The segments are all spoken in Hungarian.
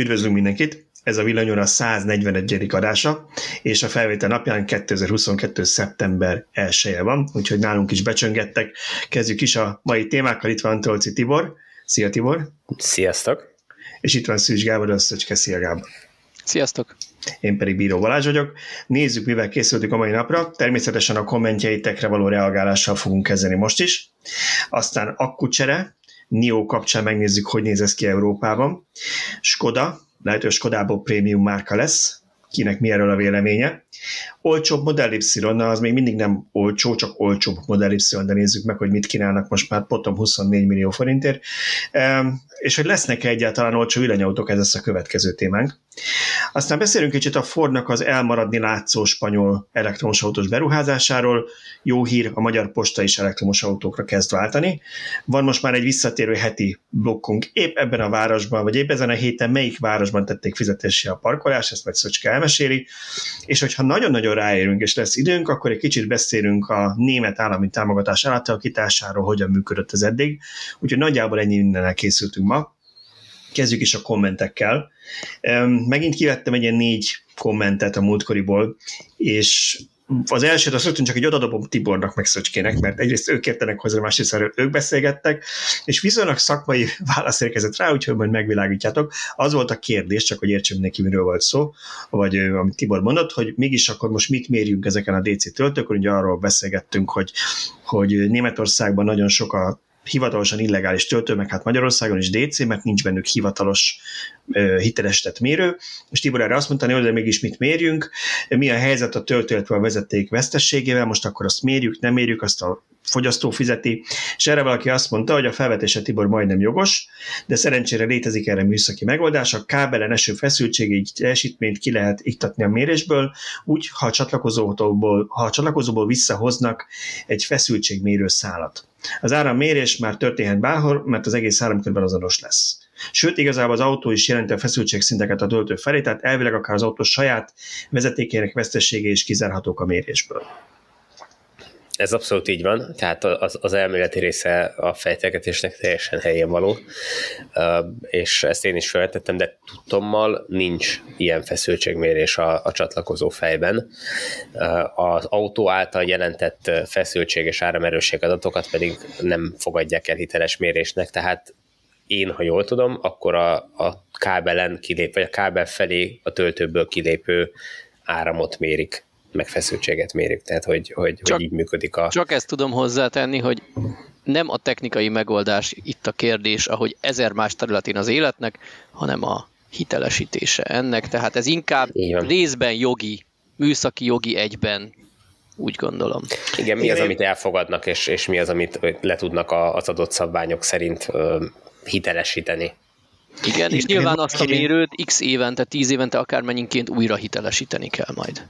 Üdvözlünk mindenkit! Ez a Villanyóra 141. adása, és a felvétel napján 2022. szeptember 1 van, úgyhogy nálunk is becsöngettek. Kezdjük is a mai témákkal. Itt van Tolci Tibor. Szia Tibor! Sziasztok! És itt van Szűcs Gábor, Összöcske. Szia Gábor! Sziasztok! Én pedig Bíró Balázs vagyok. Nézzük, mivel készültük a mai napra. Természetesen a kommentjeitekre való reagálással fogunk kezdeni most is. Aztán akkucsere, NIO kapcsán megnézzük, hogy néz ez ki Európában. Skoda, lehet, hogy Skodából prémium márka lesz, kinek mi erről a véleménye. Olcsóbb Model Y, az még mindig nem olcsó, csak olcsóbb Model Y, de nézzük meg, hogy mit kínálnak most már potom 24 millió forintért. És hogy lesznek egyáltalán olcsó villanyautók, ez lesz a következő témánk. Aztán beszélünk kicsit a Fordnak az elmaradni látszó spanyol elektromos autós beruházásáról. Jó hír, a Magyar Posta is elektromos autókra kezd váltani. Van most már egy visszatérő heti blokkunk épp ebben a városban, vagy épp ezen a héten melyik városban tették fizetési a parkolás, ezt majd Szöcske elmeséli. És hogyha nagyon-nagyon ráérünk, és lesz időnk, akkor egy kicsit beszélünk a német állami támogatás átalakításáról, hogyan működött ez eddig. Úgyhogy nagyjából ennyi mindennel készültünk ma. Kezdjük is a kommentekkel. Megint kivettem egy ilyen négy kommentet a múltkoriból, és az elsőt azt rögtön csak egy odadobom Tibornak meg Szöcskének, mert egyrészt ők értenek hozzá, másrészt ők beszélgettek, és viszonylag szakmai válasz érkezett rá, úgyhogy majd megvilágítjátok. Az volt a kérdés, csak hogy értsem neki, miről volt szó, vagy amit Tibor mondott, hogy mégis akkor most mit mérjünk ezeken a DC töltőkön, ugye arról beszélgettünk, hogy, hogy Németországban nagyon sok a hivatalosan illegális töltő, meg hát Magyarországon is DC, mert nincs bennük hivatalos hitelesített mérő. És Tibor erre azt mondta, hogy de mégis mit mérjünk, mi a helyzet a töltő, a vezeték vesztességével, most akkor azt mérjük, nem mérjük, azt a fogyasztó fizeti, és erre valaki azt mondta, hogy a felvetése Tibor majdnem jogos, de szerencsére létezik erre műszaki megoldás, a kábelen eső feszültségi teljesítményt ki lehet iktatni a mérésből, úgy, ha a csatlakozóból, ha a csatlakozóból visszahoznak egy feszültségmérő szálat. Az árammérés már történhet bárhol, mert az egész áramkörben azonos lesz. Sőt, igazából az autó is jelenti a feszültségszinteket a töltő felé, tehát elvileg akár az autó saját vezetékének vesztessége is kizárhatók a mérésből. Ez abszolút így van, tehát az, az elméleti része a fejtegetésnek teljesen helyén való, és ezt én is feltettem, de tudtommal nincs ilyen feszültségmérés a, a csatlakozó fejben. Az autó által jelentett feszültség és áramerősség adatokat pedig nem fogadják el hiteles mérésnek, tehát én, ha jól tudom, akkor a, a kábelen kilép, vagy a kábel felé a töltőből kilépő áramot mérik meg feszültséget mérjük, tehát hogy, hogy, csak, hogy így működik a... Csak ezt tudom hozzátenni, hogy nem a technikai megoldás itt a kérdés, ahogy ezer más területén az életnek, hanem a hitelesítése ennek, tehát ez inkább részben jogi, műszaki jogi egyben, úgy gondolom. Igen, mi az, amit elfogadnak, és, és mi az, amit le tudnak az adott szabványok szerint ö, hitelesíteni. Igen, és nyilván azt a mérőt x évente, 10 évente akármennyiként újra hitelesíteni kell majd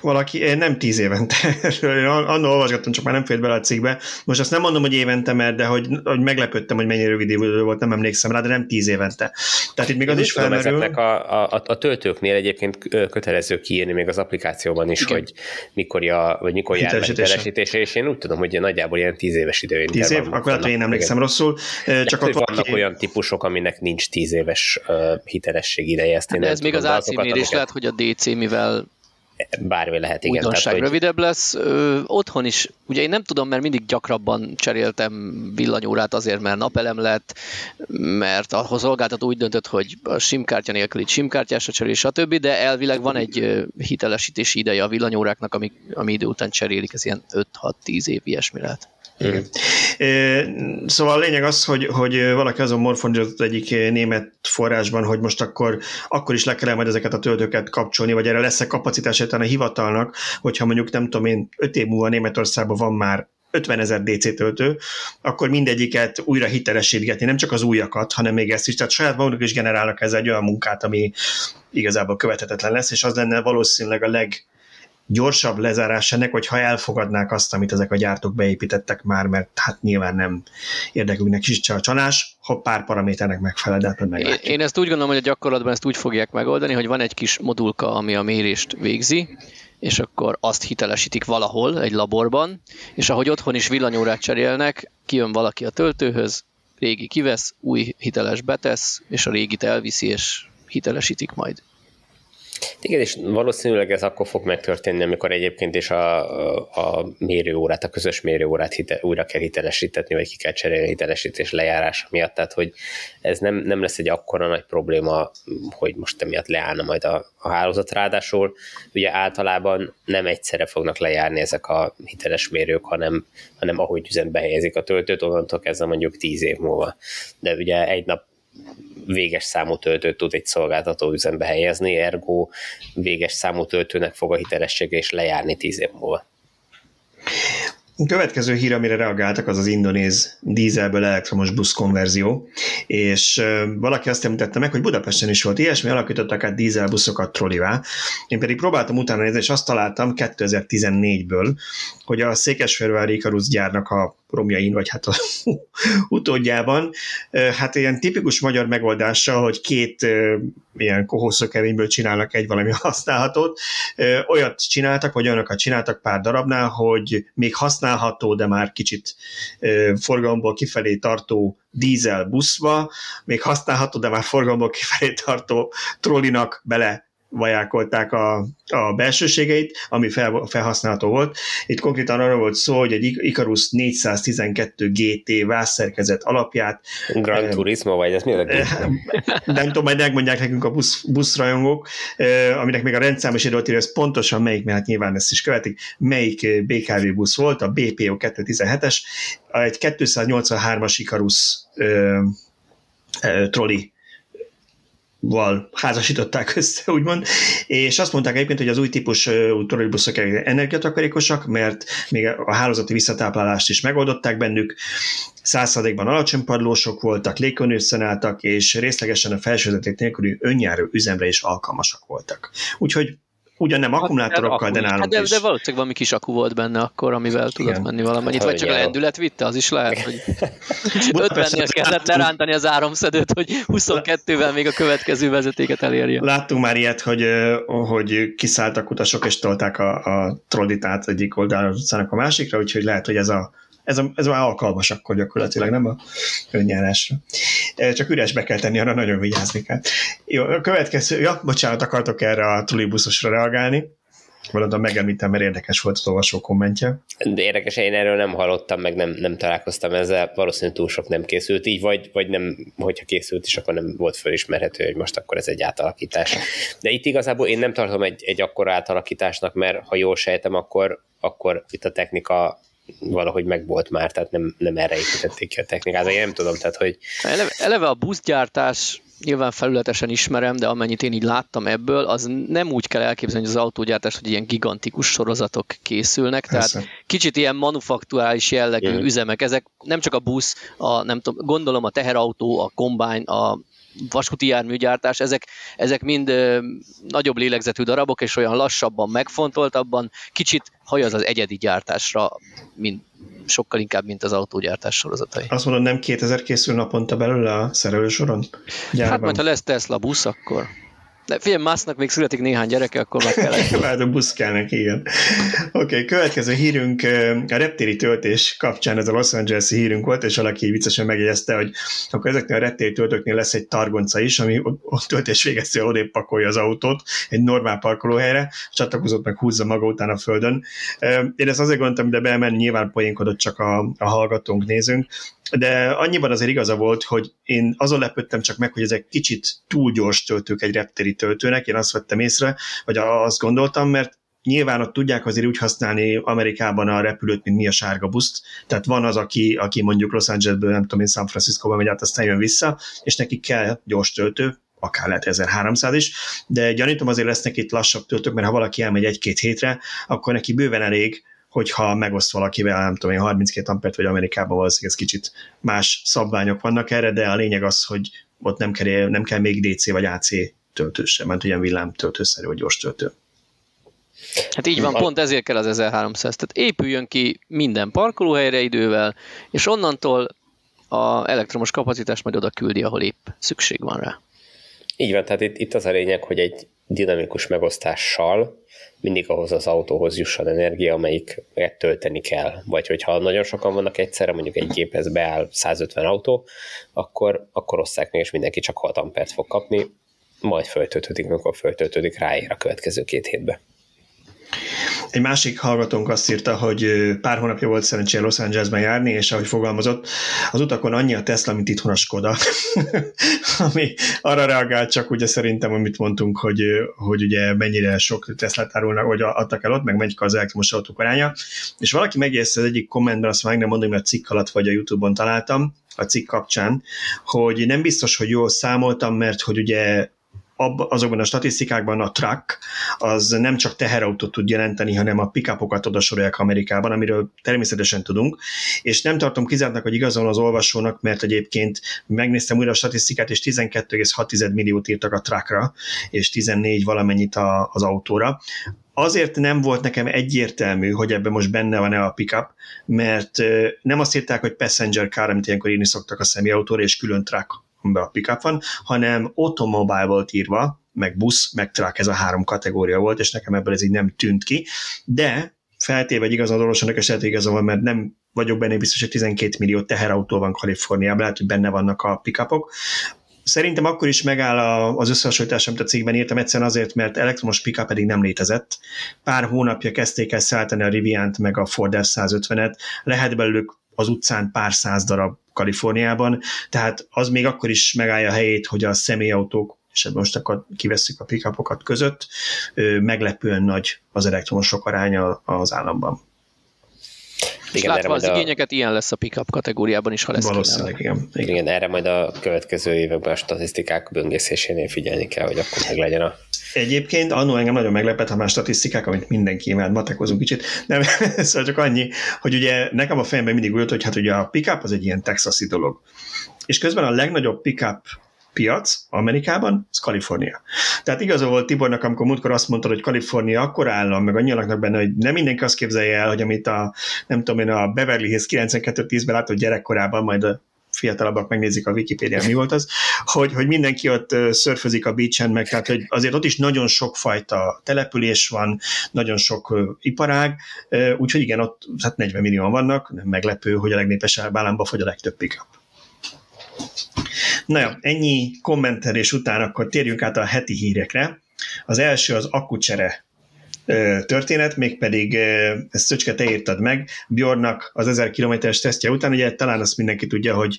valaki, eh, nem tíz évente, annól olvasgattam, csak már nem fért bele a cikkbe. Most azt nem mondom, hogy évente, mert de hogy, hogy meglepődtem, hogy mennyire rövid idő volt, nem emlékszem rá, de nem tíz évente. Tehát itt még az is felmerül. Ezeknek a, a, a, töltőknél egyébként kötelező kiírni még az applikációban is, Igen. hogy mikor, ja, vagy mikor jár hitelesítése, és én úgy tudom, hogy nagyjából ilyen tíz éves idő. Tíz év? Akkor hogy én emlékszem rosszul. Csak ott vannak valaki... olyan típusok, aminek nincs tíz éves uh, hitelesség ideje. Ezt én de ez még az AC mérés lehet, hogy a DC, mivel bármi lehet, igen. Újdonság tehát, hogy... rövidebb lesz. Ö, otthon is, ugye én nem tudom, mert mindig gyakrabban cseréltem villanyórát azért, mert napelem lett, mert a szolgáltató úgy döntött, hogy a simkártya nélkül itt simkártyásra cserél, stb., de elvileg van egy hitelesítési ideje a villanyóráknak, ami, ami idő után cserélik, ez ilyen 5-6-10 év ilyesmi lehet. Igen. Szóval a lényeg az, hogy, hogy valaki azon morfondított egyik német forrásban, hogy most akkor, akkor is le kell majd ezeket a töltőket kapcsolni, vagy erre lesz-e kapacitás a hivatalnak, hogyha mondjuk nem tudom én, öt év múlva Németországban van már 50 ezer DC töltő, akkor mindegyiket újra hitelesítgetni, nem csak az újakat, hanem még ezt is. Tehát saját maguk is generálnak ezzel egy olyan munkát, ami igazából követhetetlen lesz, és az lenne valószínűleg a leg gyorsabb lezárás ennek, hogyha elfogadnák azt, amit ezek a gyártók beépítettek már, mert hát nyilván nem érdeküknek is a csalás, ha pár paraméternek megfelel, de hát én, én ezt úgy gondolom, hogy a gyakorlatban ezt úgy fogják megoldani, hogy van egy kis modulka, ami a mérést végzi, és akkor azt hitelesítik valahol egy laborban, és ahogy otthon is villanyórát cserélnek, kijön valaki a töltőhöz, régi kivesz, új hiteles betesz, és a régit elviszi, és hitelesítik majd. Igen, és valószínűleg ez akkor fog megtörténni, amikor egyébként is a, a mérőórát, a közös mérőórát hite, újra kell hitelesítetni, vagy ki kell cserélni hitelesítés lejárása miatt. Tehát, hogy ez nem, nem lesz egy akkora nagy probléma, hogy most emiatt leállna majd a, a hálózat. Ráadásul ugye általában nem egyszerre fognak lejárni ezek a hiteles mérők, hanem, hanem ahogy üzembe helyezik a töltőt, onnantól kezdve mondjuk tíz év múlva. De ugye egy nap véges számú töltőt tud egy szolgáltató üzembe helyezni, ergo véges számú töltőnek fog a hitelessége és lejárni tíz év múlva. A következő hír, amire reagáltak, az az indonéz dízelből elektromos busz konverzió, és valaki azt említette meg, hogy Budapesten is volt ilyesmi, alakítottak át dízelbuszokat trollivá. Én pedig próbáltam utána nézni, és azt találtam 2014-ből, hogy a Székesfehérvári Ikarus gyárnak a romjain, vagy hát a utódjában, hát ilyen tipikus magyar megoldással, hogy két ilyen kohószökevényből csinálnak egy valami használhatót, olyat csináltak, vagy olyanokat csináltak pár darabnál, hogy még használható, de már kicsit forgalomból kifelé tartó dízel buszba, még használható, de már forgalomból kifelé tartó trollinak bele vajákolták a, a belsőségeit, ami fel, felhasználható volt. Itt konkrétan arra volt szó, hogy egy Icarus 412 GT vászszerkezet alapját. Gran eh, Turismo, vagy ez mi az eh, Nem tudom, majd megmondják nekünk a busz, buszrajongók, eh, aminek még a rendszámos időt ez pontosan melyik, mert hát nyilván ezt is követik, melyik BKV busz volt, a BPO 217-es, egy 283-as Icarus eh, eh, troli val házasították össze, úgymond, és azt mondták egyébként, hogy az új típus trollibuszok energiatakarékosak, mert még a hálózati visszatáplálást is megoldották bennük, százszadékban alacsony padlósok voltak, légkönőszen álltak, és részlegesen a felsőzeték nélküli önjáró üzemre is alkalmasak voltak. Úgyhogy Ugyan nem akkumulátorokkal, de nálunk hát de, de valószínűleg valami kis akku volt benne akkor, amivel tudott Igen. menni valamennyit, vagy csak a lendület vitte, az is lehet, hogy 50-nél kellett lerántani az áramszedőt, hogy 22-vel még a következő vezetéket elérje. Láttunk már ilyet, hogy, hogy kiszálltak utasok és tolták a, a trollitát egyik oldalra a másikra, úgyhogy lehet, hogy ez a ez, a, ez már alkalmas akkor gyakorlatilag, nem a önjárásra. Csak üresbe kell tenni, arra nagyon vigyázni kell. Jó, a következő, ja, bocsánat, akartok erre a tulibuszosra reagálni? Valadon megemlítem, mert érdekes volt az olvasó kommentje. De érdekes, én erről nem hallottam, meg nem, nem találkoztam ezzel, valószínűleg túl sok nem készült így, vagy, vagy nem, hogyha készült is, akkor nem volt fölismerhető, hogy most akkor ez egy átalakítás. De itt igazából én nem tartom egy, egy akkora átalakításnak, mert ha jól sejtem, akkor, akkor itt a technika valahogy megvolt már, tehát nem, nem erre építették ki a technikát, én nem tudom, tehát hogy... Eleve, eleve a buszgyártás nyilván felületesen ismerem, de amennyit én így láttam ebből, az nem úgy kell elképzelni, hogy az autógyártás, hogy ilyen gigantikus sorozatok készülnek, Persze. tehát kicsit ilyen manufakturális jellegű yeah. üzemek, ezek nem csak a busz, a, nem tudom, gondolom a teherautó, a kombány, a vasúti járműgyártás, ezek, ezek mind ö, nagyobb lélegzetű darabok, és olyan lassabban, megfontoltabban, kicsit hajaz az egyedi gyártásra, mint, sokkal inkább, mint az autógyártás sorozatai. Azt mondod, nem 2000 készül naponta belőle a szerelősoron? Gyárban? Hát majd, ha lesz Tesla busz, akkor... De figyelj, Musknak még születik néhány gyereke, akkor meg kell. Lehet, a busz kell neki, igen. Oké, okay, következő hírünk a reptéri töltés kapcsán, ez a Los Angeles hírünk volt, és valaki viccesen megjegyezte, hogy akkor ezeknél a reptéri töltőknél lesz egy targonca is, ami a töltés végeztő odébb pakolja az autót egy normál parkolóhelyre, csatlakozott meg húzza maga után a földön. Én ezt azért gondoltam, de bemenni nyilván poénkodott csak a, a hallgatónk, nézünk, de annyiban azért igaza volt, hogy én azon lepődtem csak meg, hogy ezek kicsit túl gyors töltők egy reptéri töltőnek, én azt vettem észre, vagy azt gondoltam, mert nyilván ott tudják azért úgy használni Amerikában a repülőt, mint mi a sárga buszt, tehát van az, aki, aki mondjuk Los Angelesből, nem tudom én, San Francisco-ba megy át, aztán jön vissza, és neki kell gyors töltő, akár lehet 1300 is, de gyanítom azért lesznek itt lassabb töltők, mert ha valaki elmegy egy-két hétre, akkor neki bőven elég, hogyha megoszt valakivel, nem tudom én, 32 ampert, vagy Amerikában valószínűleg ez kicsit más szabványok vannak erre, de a lényeg az, hogy ott nem kell, nem kell még DC vagy AC töltő sem, mert ilyen villám töltőszerű vagy gyors töltő. Hát így van, pont ezért kell az 1300. Tehát épüljön ki minden parkolóhelyre idővel, és onnantól a elektromos kapacitás majd oda küldi, ahol épp szükség van rá. Így van, tehát itt, itt az a lényeg, hogy egy dinamikus megosztással mindig ahhoz az autóhoz jusson energia, amelyik tölteni kell. Vagy hogyha nagyon sokan vannak egyszerre, mondjuk egy géphez beáll 150 autó, akkor, akkor osszák meg, és mindenki csak 6 ampert fog kapni, majd föltöltődik, amikor föltöltődik, ráér a következő két hétbe. Egy másik hallgatónk azt írta, hogy pár hónapja volt szerencsére Los Angelesben járni, és ahogy fogalmazott, az utakon annyi a Tesla, mint itthon a Skoda. Ami arra reagált csak ugye szerintem, amit mondtunk, hogy, hogy ugye mennyire sok Tesla árulnak, vagy adtak el ott, meg melyik az elektromos autók aránya. És valaki megjegyezte az egyik kommentben, azt meg nem mondom, hogy a cikk alatt vagy a Youtube-on találtam, a cikk kapcsán, hogy nem biztos, hogy jól számoltam, mert hogy ugye azokban a statisztikákban a truck az nem csak teherautót tud jelenteni, hanem a pickupokat oda sorolják Amerikában, amiről természetesen tudunk, és nem tartom kizártnak, hogy igazon az olvasónak, mert egyébként megnéztem újra a statisztikát, és 12,6 milliót írtak a truckra, és 14 valamennyit a, az autóra. Azért nem volt nekem egyértelmű, hogy ebben most benne van-e a pickup, mert nem azt írták, hogy passenger car, amit ilyenkor írni szoktak a személyautóra, és külön truck amiben a pickup van, hanem automobile volt írva, meg busz, meg truck, ez a három kategória volt, és nekem ebből ez így nem tűnt ki, de feltéve, hogy igazán lehet, hogy igazán van, mert nem vagyok benne biztos, hogy 12 millió teherautó van Kaliforniában, lehet, hogy benne vannak a pickupok. Szerintem akkor is megáll az összehasonlítás, amit a cikkben írtam, egyszerűen azért, mert elektromos pickup pedig nem létezett. Pár hónapja kezdték el szállítani a Riviant meg a Ford F-150-et, lehet belőlük az utcán pár száz darab Kaliforniában, tehát az még akkor is megállja a helyét, hogy a személyautók és most akkor kivesszük a pickupokat között, meglepően nagy az elektromosok aránya az államban. És igen, látva az a... igényeket, ilyen lesz a pickup kategóriában is, ha lesz Valószínűleg, igen. igen. Igen, erre majd a következő években a statisztikák böngészésénél figyelni kell, hogy akkor meg legyen a Egyébként annó engem nagyon meglepett, ha már statisztikák, amit mindenki imád, matekozunk kicsit, nem, szóval csak annyi, hogy ugye nekem a fejemben mindig ült, hogy hát ugye a pickup az egy ilyen texasi dolog. És közben a legnagyobb pickup piac Amerikában, az Kalifornia. Tehát igaza volt Tibornak, amikor múltkor azt mondta, hogy Kalifornia akkor állam, meg annyi benne, hogy nem mindenki azt képzelje el, hogy amit a, nem tudom én, a Beverly Hills 92-10-ben látott gyerekkorában, majd a fiatalabbak megnézik a Wikipédia, mi volt az, hogy, hogy mindenki ott szörfözik a beachen, meg tehát, hogy azért ott is nagyon sok fajta település van, nagyon sok iparág, úgyhogy igen, ott hát 40 millióan vannak, nem meglepő, hogy a legnépesebb államba fogy a legtöbb pickup. Na jó, ennyi kommentelés után akkor térjünk át a heti hírekre. Az első az akkucsere történet, mégpedig ezt Szöcske, te írtad meg, Bjornak az 1000 kilométeres tesztje után, ugye talán azt mindenki tudja, hogy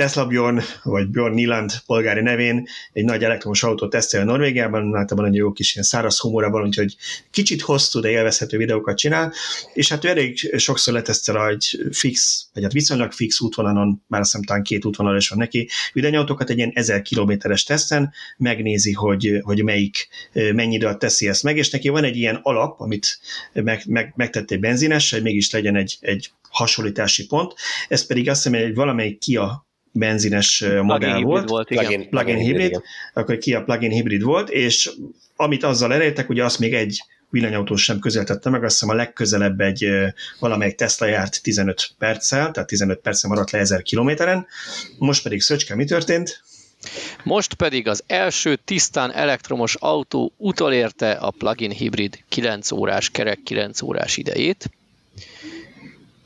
Tesla Bjorn, vagy Bjorn Niland polgári nevén egy nagy elektromos autót tesztel Norvégiában, általában egy jó kis ilyen száraz humora van, úgyhogy kicsit hosszú, de élvezhető videókat csinál, és hát ő elég sokszor letesztel egy fix, vagy hát viszonylag fix útvonalon, már azt hiszem két útvonal is van neki, villanyautókat egy ilyen 1000 kilométeres teszten, megnézi, hogy, hogy melyik mennyi időt teszi ezt meg, és neki van egy ilyen alap, amit meg, meg, megtett egy benzines, hogy mégis legyen egy, egy hasonlítási pont, ez pedig azt hiszem, hogy valamelyik Kia benzines modell plug volt, volt igen. plug-in, plug-in hibrid, hibrid akkor ki a plug-in hibrid volt, és amit azzal elértek, ugye azt még egy villanyautó sem közeltette meg, azt hiszem a legközelebb egy valamelyik Tesla járt 15 perccel, tehát 15 perccel maradt le 1000 kilométeren. Most pedig Szöcske, mi történt? Most pedig az első tisztán elektromos autó utolérte a plug-in hibrid 9 órás, kerek 9 órás idejét.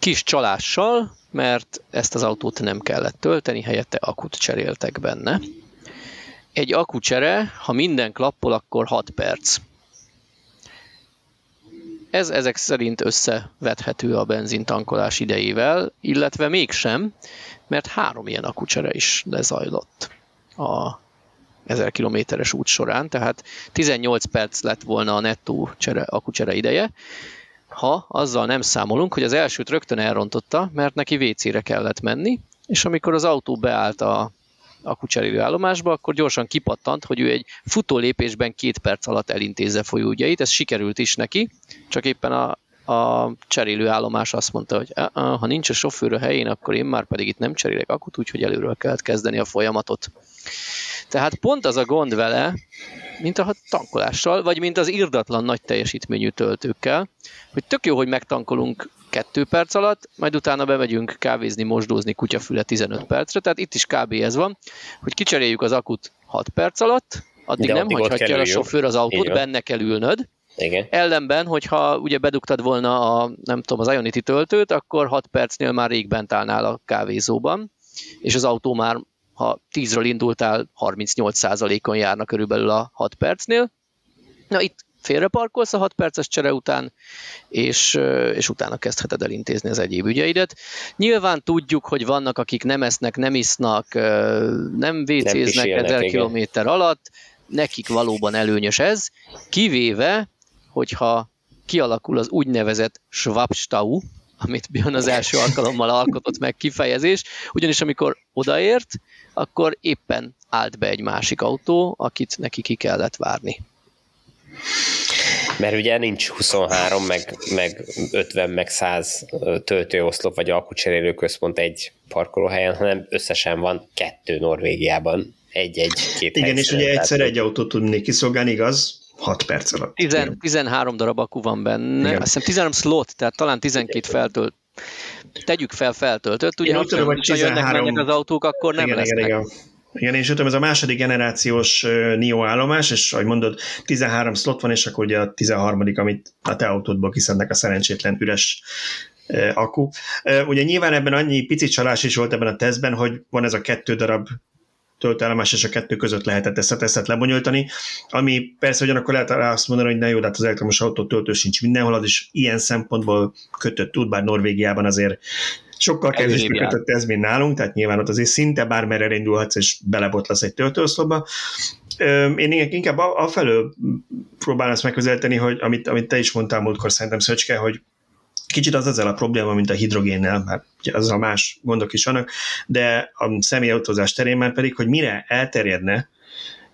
Kis csalással, mert ezt az autót nem kellett tölteni, helyette akut cseréltek benne. Egy akucsere, ha minden klappol, akkor 6 perc. Ez ezek szerint összevethető a benzintankolás idejével, illetve mégsem, mert három ilyen akucsere is lezajlott a 1000 kilométeres út során, tehát 18 perc lett volna a nettó csere, akucsere ideje, ha azzal nem számolunk, hogy az elsőt rögtön elrontotta, mert neki WC-re kellett menni, és amikor az autó beállt a akucserélő állomásba, akkor gyorsan kipattant, hogy ő egy futó lépésben két perc alatt elintézze folyóügyeit, ez sikerült is neki, csak éppen a, a cserélő állomás azt mondta, hogy ha nincs a sofőr a helyén, akkor én már pedig itt nem cserélek akut, úgyhogy előről kellett kezdeni a folyamatot. Tehát pont az a gond vele, mint a tankolással, vagy mint az irdatlan nagy teljesítményű töltőkkel, hogy tök jó, hogy megtankolunk kettő perc alatt, majd utána bemegyünk kávézni, mosdózni kutyafüle 15 percre, tehát itt is kb. ez van, hogy kicseréljük az akut 6 perc alatt, addig De nem hagyhatja a sofőr az autót, benne kell ülnöd, Igen. Ellenben, hogyha ugye bedugtad volna a, nem tudom, az Ionity töltőt, akkor 6 percnél már rég bent állnál a kávézóban, és az autó már, ha 10-ről indultál, 38%-on járna körülbelül a 6 percnél. Na itt félreparkolsz a 6 perces csere után, és, és utána kezdheted el intézni az egyéb ügyeidet. Nyilván tudjuk, hogy vannak, akik nem esznek, nem isznak, nem vécéznek ezer kilométer alatt, nekik valóban előnyös ez, kivéve, hogyha kialakul az úgynevezett Schwabstau, amit Björn az első alkalommal alkotott meg kifejezés, ugyanis amikor odaért, akkor éppen állt be egy másik autó, akit neki ki kellett várni. Mert ugye nincs 23, meg, meg 50, meg 100 töltőoszlop, vagy alkucserélő központ egy parkolóhelyen, hanem összesen van kettő Norvégiában. Egy-egy-két Igen, és ugye egyszer egy autót tudnék kiszolgálni, igaz? 6 perc alatt. 10, 13 darab akku van benne, Igen. azt hiszem 13 slot, tehát talán 12 feltölt. Tegyük fel feltöltött, ugye ha tudom, hogy 13... jönnek az autók, akkor nem igen, lesznek. Igen, igen. Igen, és tudom, ez a második generációs NIO állomás, és ahogy mondod, 13 slot van, és akkor ugye a 13 amit a te autódból kiszednek a szerencsétlen üres akku. Ugye nyilván ebben annyi pici csalás is volt ebben a tesztben, hogy van ez a kettő darab töltőállomás és a kettő között lehetett ezt a tesztet lebonyolítani, ami persze ugyanakkor lehet rá azt mondani, hogy ne jó, de hát az elektromos autó töltő sincs mindenhol, az is ilyen szempontból kötött tud, bár Norvégiában azért sokkal kevésbé kötött ez, mint nálunk, tehát nyilván ott azért szinte bármerre elindulhatsz, és belebotlasz egy töltőoszlopba. Én inkább afelől próbálom ezt megközelíteni, hogy amit, amit te is mondtál múltkor szerintem Szöcske, hogy Kicsit az ezzel a probléma, mint a hidrogénnel, mert a más gondok is vannak, de a személyautózás terén már pedig, hogy mire elterjedne,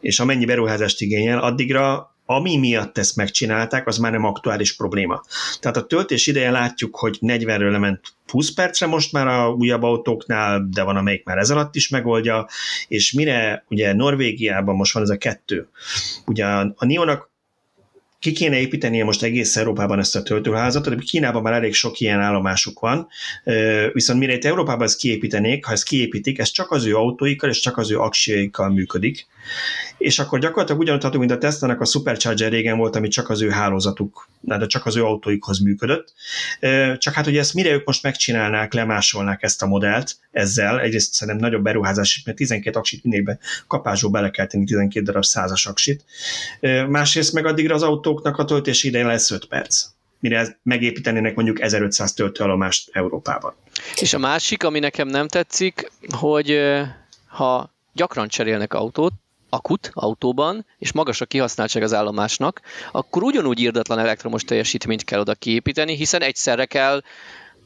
és amennyi beruházást igényel, addigra ami miatt ezt megcsinálták, az már nem aktuális probléma. Tehát a töltés ideje látjuk, hogy 40-ről lement 20 percre most már a újabb autóknál, de van amelyik már ez alatt is megoldja, és mire ugye Norvégiában most van ez a kettő. Ugye a Nionak ki kéne építenie most egész Európában ezt a töltőházat, de Kínában már elég sok ilyen állomásuk van, viszont mire itt Európában ezt kiépítenék, ha ezt kiépítik, ez csak az ő autóikkal és csak az ő aksiaikkal működik, és akkor gyakorlatilag ugyanott hatunk, mint a Tesla-nak a Supercharger régen volt, ami csak az ő hálózatuk, de csak az ő autóikhoz működött. Csak hát, hogy ezt mire ők most megcsinálnák, lemásolnák ezt a modellt ezzel, egyrészt szerintem nagyobb beruházás, mert 12 aksit mindenbe kapásból bele kell tenni 12 darab százas aksit. Másrészt meg addigra az autóknak a töltési ideje lesz 5 perc mire megépítenének mondjuk 1500 töltőállomást Európában. És a másik, ami nekem nem tetszik, hogy ha gyakran cserélnek autót, akut autóban, és magas a kihasználtság az állomásnak, akkor ugyanúgy írdatlan elektromos teljesítményt kell oda kiépíteni, hiszen egyszerre kell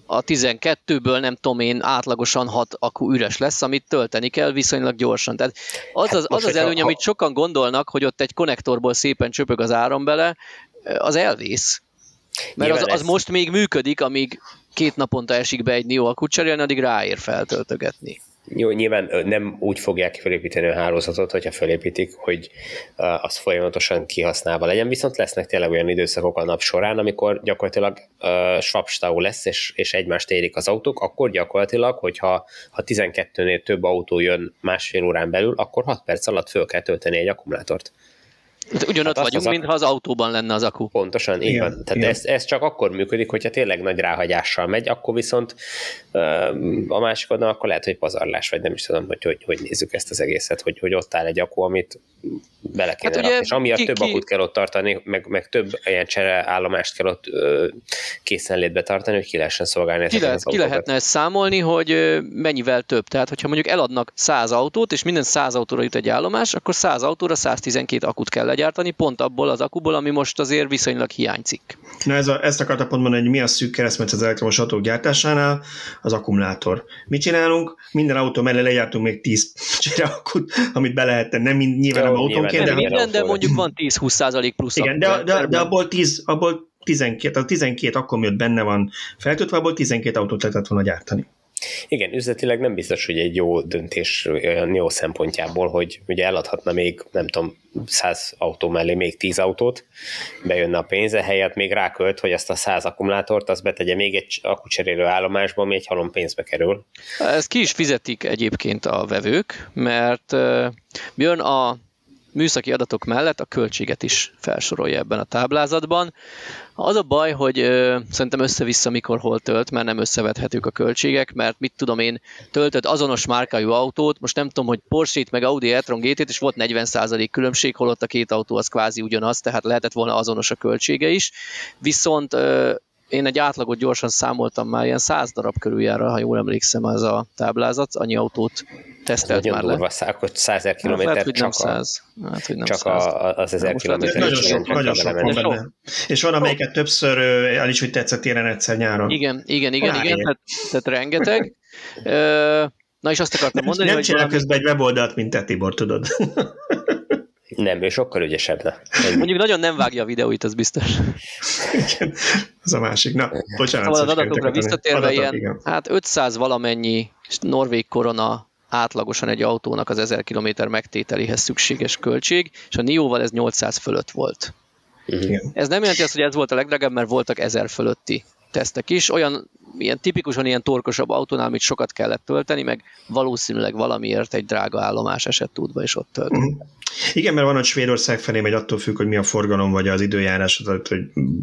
a 12-ből nem tudom én átlagosan 6 akku üres lesz, amit tölteni kell viszonylag gyorsan. Tehát az hát az, az, az előny, ha... amit sokan gondolnak, hogy ott egy konnektorból szépen csöpög az áram bele, az elvész. Mert az, az most még működik, amíg két naponta esik be egy NIO akut cserélni, addig ráér feltöltögetni. Jó, nyilván nem úgy fogják felépíteni a hálózatot, hogyha felépítik, hogy az folyamatosan kihasználva legyen, viszont lesznek tényleg olyan időszakok a nap során, amikor gyakorlatilag uh, swapstau lesz, és, és egymást érik az autók, akkor gyakorlatilag, hogyha ha 12-nél több autó jön másfél órán belül, akkor 6 perc alatt föl kell tölteni egy akkumulátort. Ugyanott hát vagyunk, az mintha az autóban lenne az akku. Pontosan, így igen, van. Tehát igen. Ez, ez csak akkor működik, hogyha tényleg nagy ráhagyással megy, akkor viszont a másik oldalon akkor lehet, hogy pazarlás, vagy nem is tudom, hogy hogy, hogy nézzük ezt az egészet, hogy, hogy ott áll egy akku, amit bele kéne hát rakni, és amiatt ki, több ki... akut kell ott tartani, meg, meg több ilyen csereállomást kell ott ö, készenlétbe tartani, hogy ki lehessen szolgálni ki, lehet, ki lehetne ezt számolni, hogy mennyivel több. Tehát, hogyha mondjuk eladnak 100 autót, és minden 100 autóra jut egy állomás, akkor 100 autóra 112 akut kell legyártani, pont abból az akuból, ami most azért viszonylag hiányzik. Na ez a, ezt akartam pont mondani, hogy mi a szűk keresztmetsz az elektromos autók gyártásánál, az akkumulátor. Mit csinálunk? Minden autó mellé legyártunk még 10 akut, amit be lehet tenni. Nem nyilván nem autónként, de, minden, de mondjuk van 10-20 százalék plusz. Igen, de, de, de, abból 10, abból 12, a 12 akkor miatt benne van feltöltve, abból 12 autót lehetett volna gyártani. Igen, üzletileg nem biztos, hogy egy jó döntés jó szempontjából, hogy ugye eladhatna még, nem tudom, 100 autó mellé még 10 autót, bejönne a pénze, helyett még rákölt, hogy ezt a 100 akkumulátort az betegye még egy akucserélő állomásba, ami egy halom pénzbe kerül. Ezt ki is fizetik egyébként a vevők, mert jön a műszaki adatok mellett a költséget is felsorolja ebben a táblázatban. Az a baj, hogy ö, szerintem össze-vissza mikor hol tölt, mert nem összevethetők a költségek, mert mit tudom én, töltött azonos márkájú autót, most nem tudom, hogy Porsche-t meg Audi e-tron GT-t, és volt 40% különbség, holott a két autó az kvázi ugyanaz, tehát lehetett volna azonos a költsége is. Viszont ö, én egy átlagot gyorsan számoltam már, ilyen 100 darab körül jár, ha jól emlékszem, ez a táblázat, annyi autót tesztelt már durva, le. hogy 100 ezer kilométer hát, csak, 100. Hát, hogy nem csak 100. A, az 1000 kilométer. Nagyon sok, nagyon sok van benne. És van, amelyiket többször el is, hogy tetszett téren egyszer nyáron. Igen, igen, igen, igen tehát, tehát rengeteg. Na és azt akartam mondani, nem hogy csinál valami... közben egy weboldalt, mint te, Tibor, tudod. Nem, ő sokkal ügyesebb. Mondjuk nagyon nem vágja a videóit, az biztos. Igen, az a másik. Na, bocsánat. Szóval az adatokra visszatérve adatok, ilyen, igen. hát 500 valamennyi norvég korona átlagosan egy autónak az 1000 km megtételéhez szükséges költség, és a NIO-val ez 800 fölött volt. Igen. Ez nem jelenti azt, hogy ez volt a legdrágább, mert voltak 1000 fölötti tesztek is. Olyan ilyen tipikusan ilyen torkosabb autónál, amit sokat kellett tölteni, meg valószínűleg valamiért egy drága állomás esett útba, és ott tölt. Uh-huh. Igen, mert van, hogy Svédország felé megy attól függ, hogy mi a forgalom vagy az időjárás, tehát, hogy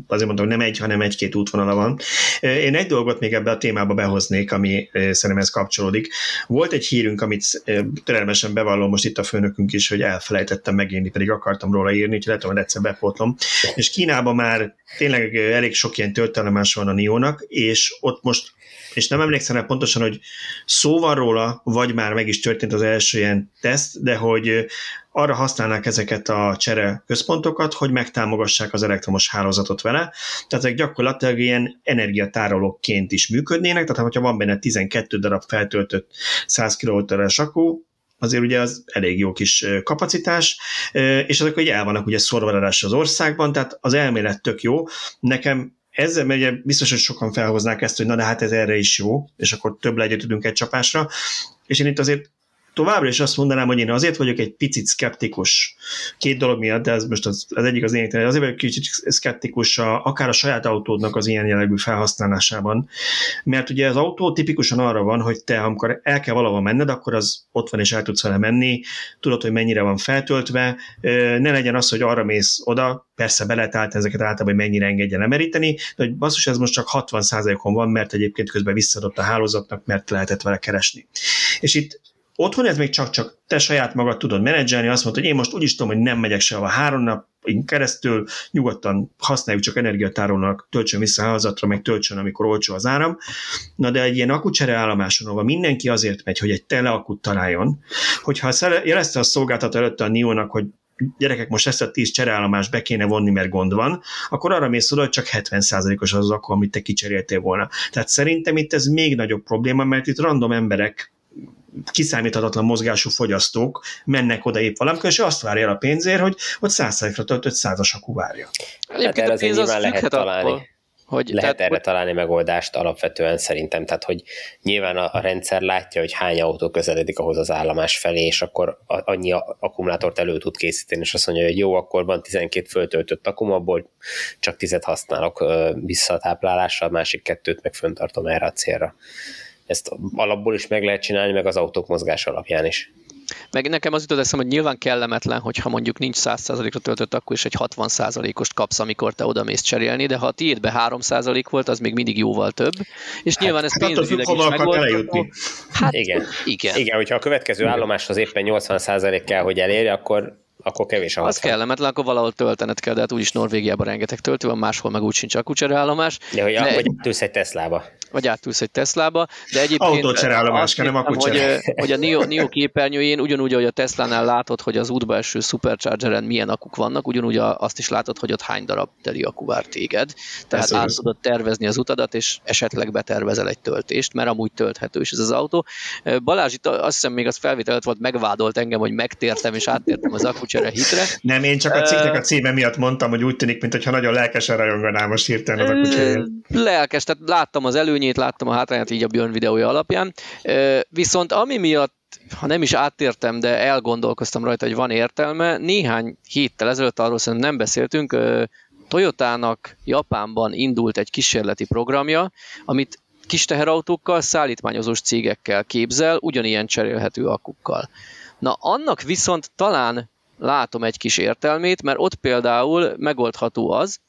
azért hogy nem egy, hanem egy-két útvonala van. Én egy dolgot még ebbe a témába behoznék, ami szerintem ez kapcsolódik. Volt egy hírünk, amit türelmesen bevallom most itt a főnökünk is, hogy elfelejtettem megírni, pedig akartam róla írni, úgyhogy lehet, hogy egyszer bepótlom. És Kínában már tényleg elég sok ilyen töltelemás van a Nionnak, és ott most és nem emlékszem rá pontosan, hogy szó van róla, vagy már meg is történt az első ilyen teszt, de hogy arra használnák ezeket a csere központokat, hogy megtámogassák az elektromos hálózatot vele, tehát ezek gyakorlatilag ilyen energiatárolóként is működnének, tehát hogyha van benne 12 darab feltöltött 100 kWh-es akku, azért ugye az elég jó kis kapacitás, és ezek ugye el vannak ugye szorva az országban, tehát az elmélet tök jó. Nekem ezzel ugye biztos, hogy sokan felhoznák ezt, hogy na de hát ez erre is jó, és akkor több legyet tudunk egy csapásra, és én itt azért továbbra is azt mondanám, hogy én azért vagyok egy picit szkeptikus két dolog miatt, de ez most az, az egyik az lényegtelen, azért vagyok kicsit szkeptikus a, akár a saját autódnak az ilyen jellegű felhasználásában, mert ugye az autó tipikusan arra van, hogy te amikor el kell valahova menned, akkor az ott van és el tudsz vele menni, tudod, hogy mennyire van feltöltve, ne legyen az, hogy arra mész oda, persze be lehet ezeket általában, hogy mennyire engedje lemeríteni, de hogy basszus, ez most csak 60%-on van, mert egyébként közben visszadott a hálózatnak, mert lehetett vele keresni. És itt Otthon ez még csak-csak te saját magad tudod menedzselni, azt mondod, hogy én most úgy is tudom, hogy nem megyek sehova három nap keresztül, nyugodtan használjuk csak energiatárolónak, töltsön vissza házatra, meg töltsön, amikor olcsó az áram. Na de egy ilyen akucsere állomáson, ahol mindenki azért megy, hogy egy tele akut találjon, hogyha jelezte a szolgáltató előtte a NIO-nak, hogy gyerekek, most ezt a 10 csereállomás be kéne vonni, mert gond van, akkor arra mész oda, hogy csak 70%-os az akkor, amit te kicseréltél volna. Tehát szerintem itt ez még nagyobb probléma, mert itt random emberek kiszámíthatatlan mozgású fogyasztók mennek oda épp valamikor, és azt várja el a pénzért, hogy ott százszerekre töltött százas akú várja. Hát erre azért nyilván lehet találni. Hogy, lehet tehát, erre találni megoldást alapvetően szerintem, tehát hogy nyilván a, a rendszer látja, hogy hány autó közeledik ahhoz az állomás felé, és akkor annyi akkumulátort elő tud készíteni, és azt mondja, hogy jó, akkor van 12 föltöltött akum, abból csak 10 használok vissza a táplálásra, a másik kettőt meg föntartom erre a célra ezt alapból is meg lehet csinálni, meg az autók mozgás alapján is. Meg nekem az jutott eszem, hogy nyilván kellemetlen, hogyha mondjuk nincs 100%-ra töltött, akkor is egy 60%-ost kapsz, amikor te oda mész cserélni, de ha a tiédbe 3% volt, az még mindig jóval több. És hát, nyilván ez hát pénzügyileg is megoldható. Hát, igen. igen. Igen, hogyha a következő állomáshoz éppen 80% kell, hogy elérje, akkor akkor kevés a Az kellemetlen, akkor valahol töltened kell, de hát úgyis Norvégiában rengeteg töltő van, máshol meg úgy sincs állomás. De hogy de, vagy átülsz egy Teslába. Vagy átülsz egy Teslába, de egyébként... Autócserállomás kell, nem akucsere. Hogy, hogy a NIO, NIO képernyőjén ugyanúgy, ahogy a Teslánál látod, hogy az útba eső Superchargeren milyen akuk vannak, ugyanúgy azt is látod, hogy ott hány darab teli akku vár téged. Tehát ez át az. tudod tervezni az utadat, és esetleg betervezel egy töltést, mert amúgy tölthető is ez az autó. Balázs itt azt hiszem még az felvételet volt, megvádolt engem, hogy megtértem és áttértem az akku kucsere hitre. Nem, én csak a cikknek a címe miatt mondtam, hogy úgy tűnik, mintha nagyon lelkesen rajonganál most hirtelen az a kucsáért. Lelkes, tehát láttam az előnyét, láttam a hátrányát így a Björn videója alapján. Viszont ami miatt ha nem is áttértem, de elgondolkoztam rajta, hogy van értelme. Néhány héttel ezelőtt arról szerintem nem beszéltünk, Toyotának Japánban indult egy kísérleti programja, amit kis teherautókkal, szállítmányozós cégekkel képzel, ugyanilyen cserélhető akukkal. Na annak viszont talán látom egy kis értelmét, mert ott például megoldható az,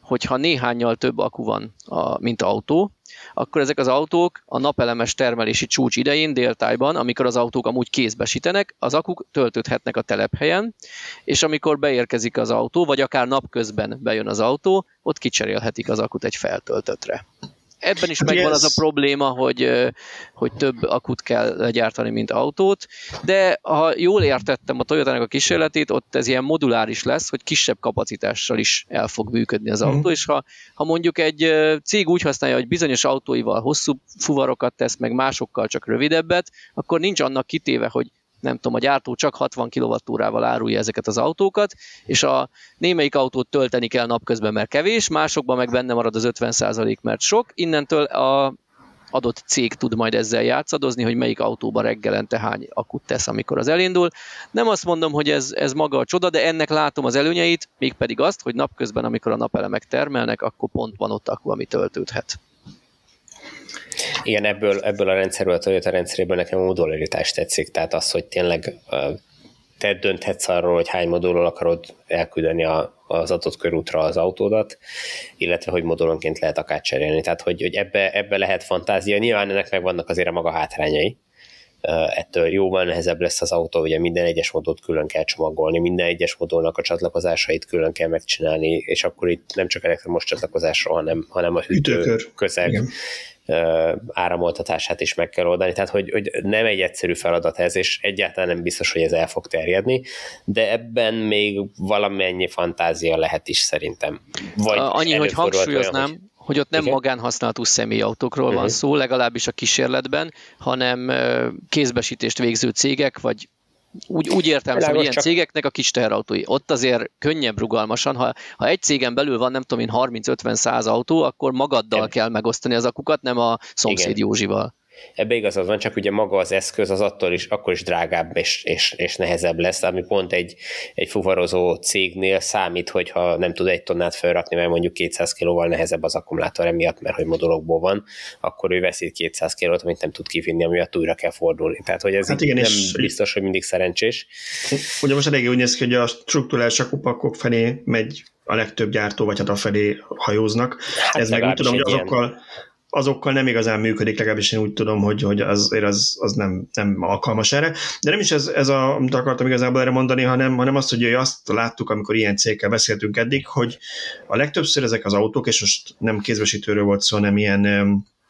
hogyha néhányal több akku van, a, mint autó, akkor ezek az autók a napelemes termelési csúcs idején, déltájban, amikor az autók amúgy kézbesítenek, az akuk töltődhetnek a telephelyen, és amikor beérkezik az autó, vagy akár napközben bejön az autó, ott kicserélhetik az akut egy feltöltöttre ebben is hát megvan az a probléma, hogy, hogy több akut kell legyártani, mint autót, de ha jól értettem a Toyota-nak a kísérletét, ott ez ilyen moduláris lesz, hogy kisebb kapacitással is el fog működni az autó, mm. és ha, ha mondjuk egy cég úgy használja, hogy bizonyos autóival hosszú fuvarokat tesz, meg másokkal csak rövidebbet, akkor nincs annak kitéve, hogy nem tudom, a gyártó csak 60 kWh-val árulja ezeket az autókat, és a némelyik autót tölteni kell napközben, mert kevés, másokban meg benne marad az 50% mert sok, innentől a adott cég tud majd ezzel játszadozni, hogy melyik autóba reggelente hány akut tesz, amikor az elindul. Nem azt mondom, hogy ez, ez maga a csoda, de ennek látom az előnyeit, mégpedig azt, hogy napközben, amikor a napelemek termelnek, akkor pont van ott akku, ami töltődhet. Igen, ebből, ebből a rendszerből, a Toyota rendszeréből nekem a modularitás tetszik, tehát az, hogy tényleg te dönthetsz arról, hogy hány modulról akarod elküldeni a, az adott körútra az autódat, illetve hogy modulonként lehet akár cserélni. Tehát, hogy, hogy ebbe, ebbe lehet fantázia. Nyilván ennek meg vannak azért a maga hátrányai. Ettől jóval nehezebb lesz az autó, ugye minden egyes modult külön kell csomagolni, minden egyes modulnak a csatlakozásait külön kell megcsinálni, és akkor itt nem csak elektromos csatlakozásról, hanem, hanem a hűtő közeg. Igen áramoltatását is meg kell oldani, tehát hogy, hogy nem egy egyszerű feladat ez, és egyáltalán nem biztos, hogy ez el fog terjedni, de ebben még valamennyi fantázia lehet is szerintem. Vagy Annyi, hogy hangsúlyoznám, olyan, hogy hogy ott nem Igen? magánhasználatú személyautókról uh-huh. van mhm. szó, legalábbis a kísérletben, hanem kézbesítést végző cégek, vagy úgy, úgy értelmezem, hogy ilyen csak... cégeknek a kis teherautói. Ott azért könnyebb rugalmasan, ha, ha egy cégen belül van, nem tudom én, 30-50-100 autó, akkor magaddal Igen. kell megosztani az akukat, nem a szomszéd Igen. Józsival. Ebbe igazad van, csak ugye maga az eszköz az attól is, akkor is drágább és, és, és nehezebb lesz, ami pont egy, egy fuvarozó cégnél számít, hogyha nem tud egy tonnát felrakni, mert mondjuk 200 kilóval nehezebb az akkumulátor emiatt, mert hogy modulokból van, akkor ő veszít 200 kilót, amit nem tud kivinni, amiatt újra kell fordulni. Tehát, hogy ez hát igen, nem és biztos, hogy mindig szerencsés. Ugye most elég úgy néz ki, hogy a struktúrás akupakok felé megy a legtöbb gyártó, vagy hát a felé hajóznak. Hát ez meg úgy tudom, hogy azokkal, ilyen azokkal nem igazán működik, legalábbis én úgy tudom, hogy, hogy azért az, az nem, nem alkalmas erre. De nem is ez, ez a, amit akartam igazából erre mondani, hanem, hanem azt, hogy azt láttuk, amikor ilyen cégkel beszéltünk eddig, hogy a legtöbbször ezek az autók, és most nem kézbesítőről volt szó, hanem ilyen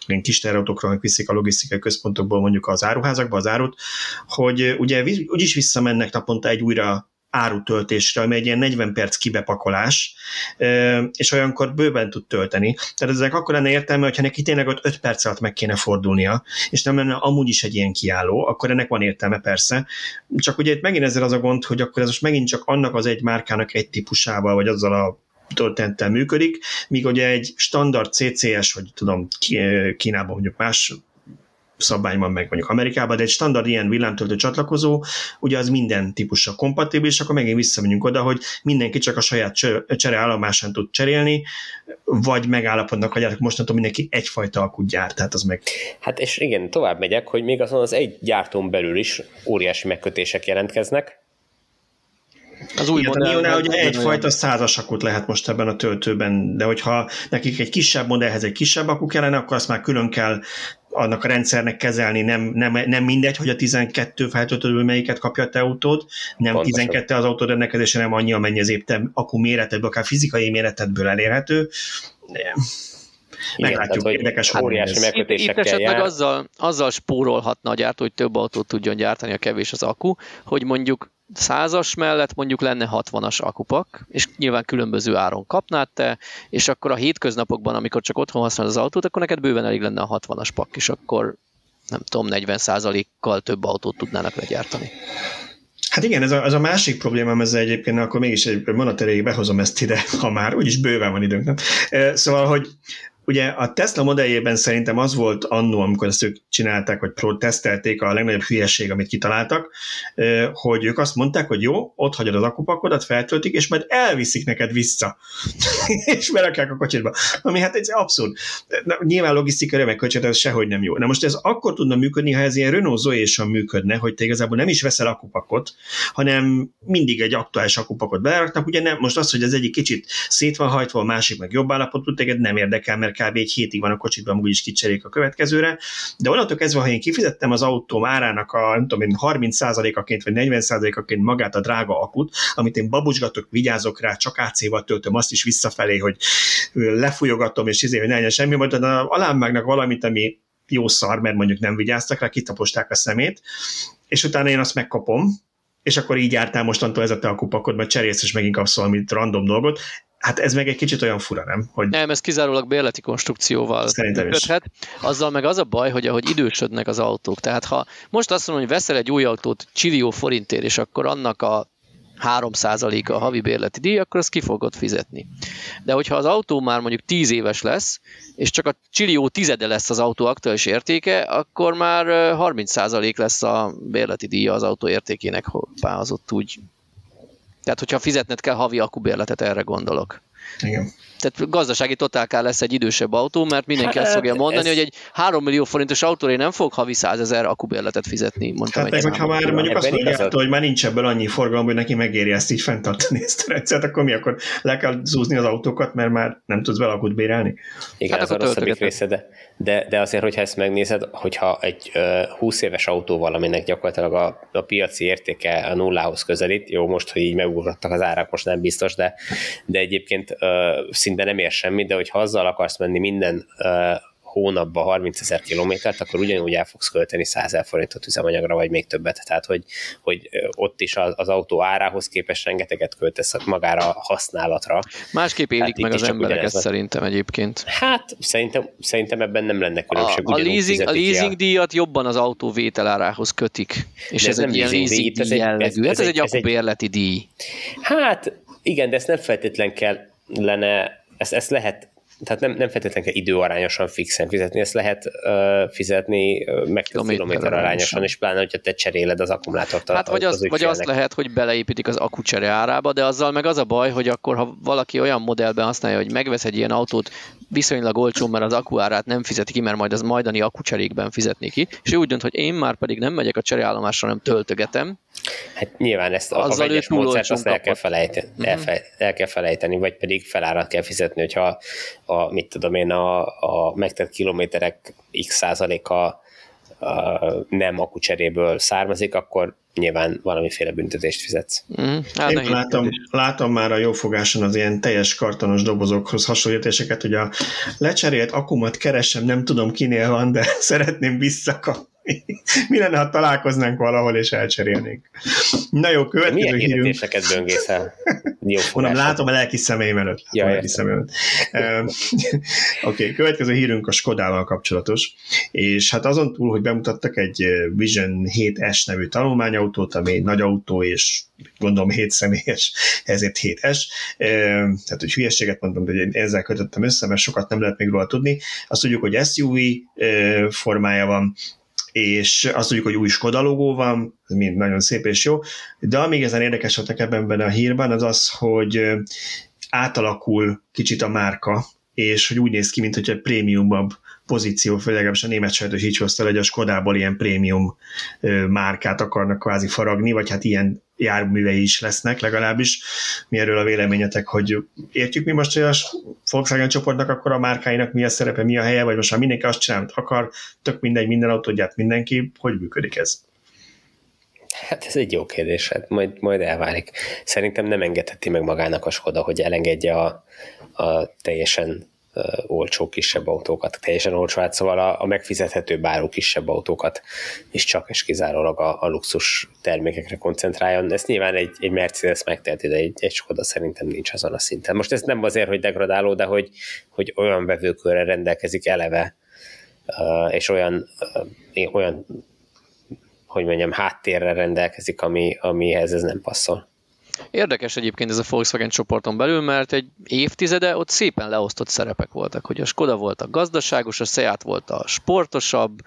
ilyen kis terautókról, amik viszik a logisztikai központokból mondjuk az áruházakba az árut, hogy ugye úgyis visszamennek naponta egy újra árutöltésre, ami egy ilyen 40 perc kibepakolás, és olyankor bőven tud tölteni. Tehát ezek akkor lenne értelme, hogyha neki tényleg ott 5 perc alatt meg kéne fordulnia, és nem lenne amúgy is egy ilyen kiálló, akkor ennek van értelme persze. Csak ugye itt megint ezzel az a gond, hogy akkor ez most megint csak annak az egy márkának egy típusával, vagy azzal a töltenttel működik, míg ugye egy standard CCS, vagy tudom, Kínában mondjuk más szabvány van meg mondjuk Amerikában, de egy standard ilyen villámtöltő csatlakozó, ugye az minden típusra kompatibilis, akkor megint visszamegyünk oda, hogy mindenki csak a saját csereállomásán tud cserélni, vagy megállapodnak, hogy mostantól mindenki egyfajta akut gyárt, tehát az meg... Hát és igen, tovább megyek, hogy még azon az egy gyártón belül is óriási megkötések jelentkeznek, az új Igen, modell. Nionál ugye egyfajta százas akut lehet most ebben a töltőben, de hogyha nekik egy kisebb modellhez egy kisebb akku kellene, akkor azt már külön kell annak a rendszernek kezelni, nem, nem, nem mindegy, hogy a 12 feltöltőből melyiket kapja a te autód, nem Pontosan. 12 az autód rendelkezésre, nem annyi, amennyi az épp akku méretedből, akár fizikai méretedből elérhető. Igen, Meglátjuk, tehát, érdekes, óriási megkötésekkel itt, itt jár. azzal, azzal spórolhatna a gyártó, hogy több autót tudjon gyártani, a kevés az akku, hogy mondjuk százas mellett mondjuk lenne 60-as akupak, és nyilván különböző áron kapnád te, és akkor a hétköznapokban, amikor csak otthon használod az autót, akkor neked bőven elég lenne a 60-as pak, és akkor nem tudom, 40%-kal több autót tudnának legyártani. Hát igen, ez a, ez a másik problémám ezzel egyébként, akkor mégis egy monat behozom ezt ide, ha már úgyis bőven van időnk, nem? Szóval, hogy ugye a Tesla modelljében szerintem az volt annó, amikor ezt ők csinálták, vagy tesztelték, a legnagyobb hülyeség, amit kitaláltak, hogy ők azt mondták, hogy jó, ott hagyod az akupakodat, feltöltik, és majd elviszik neked vissza. és berakják a kocsitba. Ami hát ez abszurd. Na, nyilván logisztikai meg költség, ez sehogy nem jó. Na most ez akkor tudna működni, ha ez ilyen Renault zoe működne, hogy te igazából nem is veszel akupakot, hanem mindig egy aktuális akupakot beraknak. Ugye nem, most az, hogy az egyik kicsit szét van hajtva, a másik meg jobb állapotú, téged nem érdekel, mert kb. egy hétig van a kocsitban, úgyis kicserék a következőre. De onnantól kezdve, ha én kifizettem az autóm árának a nem tudom én, 30%-aként vagy 40%-aként magát a drága akut, amit én babucsgatok, vigyázok rá, csak AC-val töltöm azt is visszafelé, hogy lefújogatom, és izé, hogy ne legyen semmi, majd alámmágnak valamit, ami jó szar, mert mondjuk nem vigyáztak rá, kitaposták a szemét, és utána én azt megkapom, és akkor így jártál mostantól ez a te a kupakod, mert cserélsz, és megint kapsz valami random dolgot. Hát ez meg egy kicsit olyan fura, nem? Hogy... Nem, ez kizárólag bérleti konstrukcióval Szerintem működhet. Is. Azzal meg az a baj, hogy ahogy idősödnek az autók. Tehát ha most azt mondom, hogy veszel egy új autót csillió forintért, és akkor annak a 3% a havi bérleti díj, akkor ezt ki fogod fizetni. De hogyha az autó már mondjuk 10 éves lesz, és csak a csillió tizede lesz az autó aktuális értéke, akkor már 30% lesz a bérleti díja az autó értékének, hoppá, az ott úgy. Tehát, hogyha fizetned kell havi akubérletet, erre gondolok. Igen. Tehát gazdasági totálká lesz egy idősebb autó, mert mindenki hát, azt fogja mondani, ez... hogy egy 3 millió forintos autóra nem fog havi 100 ezer akubérletet fizetni. Mondtam hát meg, hogyha már mondjuk azt mondja, hogy már nincs ebből annyi forgalom, hogy neki megéri ezt így fenntartani ezt a rendszert, akkor mi akkor le kell zúzni az autókat, mert már nem tudsz vele akut bérelni? Igen, hát ez a rosszabbik része, de, de, de azért, hogyha ezt megnézed, hogyha egy uh, 20 éves autóval, aminek gyakorlatilag a, a piaci értéke a nullához közelít, jó, most, hogy így megugrottak az árak, most nem biztos, de, de egyébként uh, szinte nem ér semmit, de hogyha azzal akarsz menni minden uh, hónapban 30 ezer kilométert, akkor ugyanúgy el fogsz költeni 100 ezer forintot üzemanyagra, vagy még többet. Tehát, hogy, hogy ott is az, az autó árához képest rengeteget költesz magára a használatra. Másképp élik meg az embereket szerintem egyébként. Hát szerintem, szerintem ebben nem lenne különbség. A, a leasing, a leasing díjat jobban az autó vételárához kötik. És ez, ez egy ilyen leasing díj jellegű. Ez, ez, ez, egy, ez egy akubérleti díj. Hát igen, de ezt nem feltétlen kellene ezt, ezt lehet tehát nem, nem feltétlenül kell időarányosan fixen fizetni, ezt lehet uh, fizetni uh, meg kilométer arányosan, és pláne, hogyha te cseréled az akkumulátort. Hát vagy, az, az vagy azt lehet, hogy beleépítik az akucsere árába, de azzal meg az a baj, hogy akkor ha valaki olyan modellben használja, hogy megvesz egy ilyen autót viszonylag olcsó, mert az akkuárát nem fizeti ki, mert majd az majdani akucserékben fizetni ki, és ő úgy dönt, hogy én már pedig nem megyek a cseréállomásra, hanem töltögetem. Hát nyilván ezt a, a vegyes módszert azt el kell, felejteni, uh-huh. el, el kell felejteni, vagy pedig felárat kell fizetni, hogyha a, mit tudom én, a, a megtett kilométerek x százaléka nem akucseréből származik, akkor nyilván valamiféle büntetést fizetsz. Mm, hát Én látom, látom már a jófogáson az ilyen teljes kartonos dobozokhoz hasonlítéseket, hogy a lecserélt akumat keresem, nem tudom kinél van, de szeretném visszakapni. Mi lenne, ha találkoznánk valahol és elcserélnénk? Na jó, következő Milyen hírünk. Milyen böngészel? Mondom, látom a lelki személyem előtt. Ja, lelki személyem előtt. Oké, okay, következő hírünk a Skodával kapcsolatos, és hát azon túl, hogy bemutattak egy Vision 7S nevű tanulmányautót, ami nagy autó, és gondolom 7 személyes, ezért 7S, tehát hogy hülyeséget hogy én ezzel kötöttem össze, mert sokat nem lehet még róla tudni. Azt tudjuk, hogy SUV formája van, és azt tudjuk, hogy új Skoda logó van, mind nagyon szép és jó, de ami igazán érdekes volt ebben a hírben, az az, hogy átalakul kicsit a márka, és hogy úgy néz ki, mint hogy egy prémiumabb pozíció, főleg a német sajtos így hozta, hogy a Skodából ilyen prémium márkát akarnak kvázi faragni, vagy hát ilyen járművei is lesznek legalábbis. Mi erről a véleményetek, hogy értjük mi most, hogy a Volkswagen csoportnak akkor a márkáinak mi a szerepe, mi a helye, vagy most már mindenki azt csinál, amit akar, tök mindegy, minden autót mindenki, hogy működik ez? Hát ez egy jó kérdés, hát majd, majd elválik. Szerintem nem engedheti meg magának a Skoda, hogy elengedje a, a teljesen olcsó kisebb autókat, teljesen olcsó, hát szóval a, a megfizethető báró kisebb autókat is csak és kizárólag a, a luxus termékekre koncentráljon. Ezt nyilván egy, egy Mercedes megteheti, de egy, egy Skoda szerintem nincs azon a szinten. Most ez nem azért, hogy degradáló, de hogy, hogy olyan vevőkörre rendelkezik eleve, és olyan, olyan hogy mondjam, háttérre rendelkezik, ami, amihez ez nem passzol. Érdekes egyébként ez a Volkswagen csoporton belül, mert egy évtizede ott szépen leosztott szerepek voltak, hogy a Skoda volt a gazdaságos, a Seat volt a sportosabb,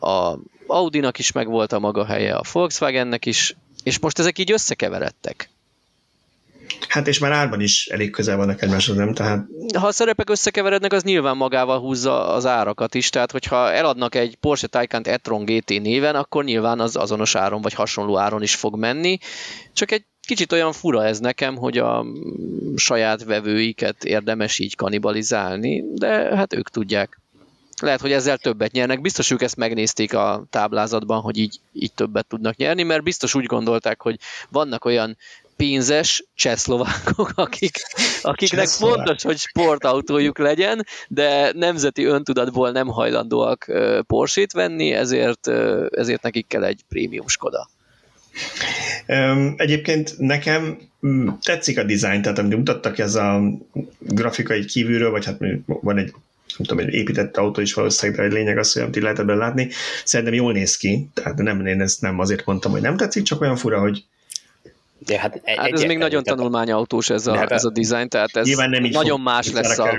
a Audinak is megvolt a maga helye, a Volkswagennek is, és most ezek így összekeveredtek. Hát és már árban is elég közel vannak egymáshoz, nem? Tehát... Ha a szerepek összekeverednek, az nyilván magával húzza az árakat is, tehát hogyha eladnak egy Porsche Taycan e-tron GT néven, akkor nyilván az azonos áron vagy hasonló áron is fog menni, csak egy kicsit olyan fura ez nekem, hogy a saját vevőiket érdemes így kanibalizálni, de hát ők tudják. Lehet, hogy ezzel többet nyernek. Biztos ők ezt megnézték a táblázatban, hogy így, így többet tudnak nyerni, mert biztos úgy gondolták, hogy vannak olyan pénzes csehszlovákok, akik, akiknek fontos, hogy sportautójuk legyen, de nemzeti öntudatból nem hajlandóak Porsét venni, ezért, ezért nekik kell egy prémium Skoda. Egyébként nekem mm, tetszik a dizájn, tehát amit mutattak ez a grafikai kívülről, vagy hát van egy nem tudom, egy épített autó is valószínűleg, de egy lényeg az, hogy amit lehet ebben látni, szerintem jól néz ki, tehát nem, én ezt nem azért mondtam, hogy nem tetszik, csak olyan fura, hogy de hát, egy, hát ez még nagyon tanulmányautós ez a, ez a design, tehát ez nem nagyon más lesz a,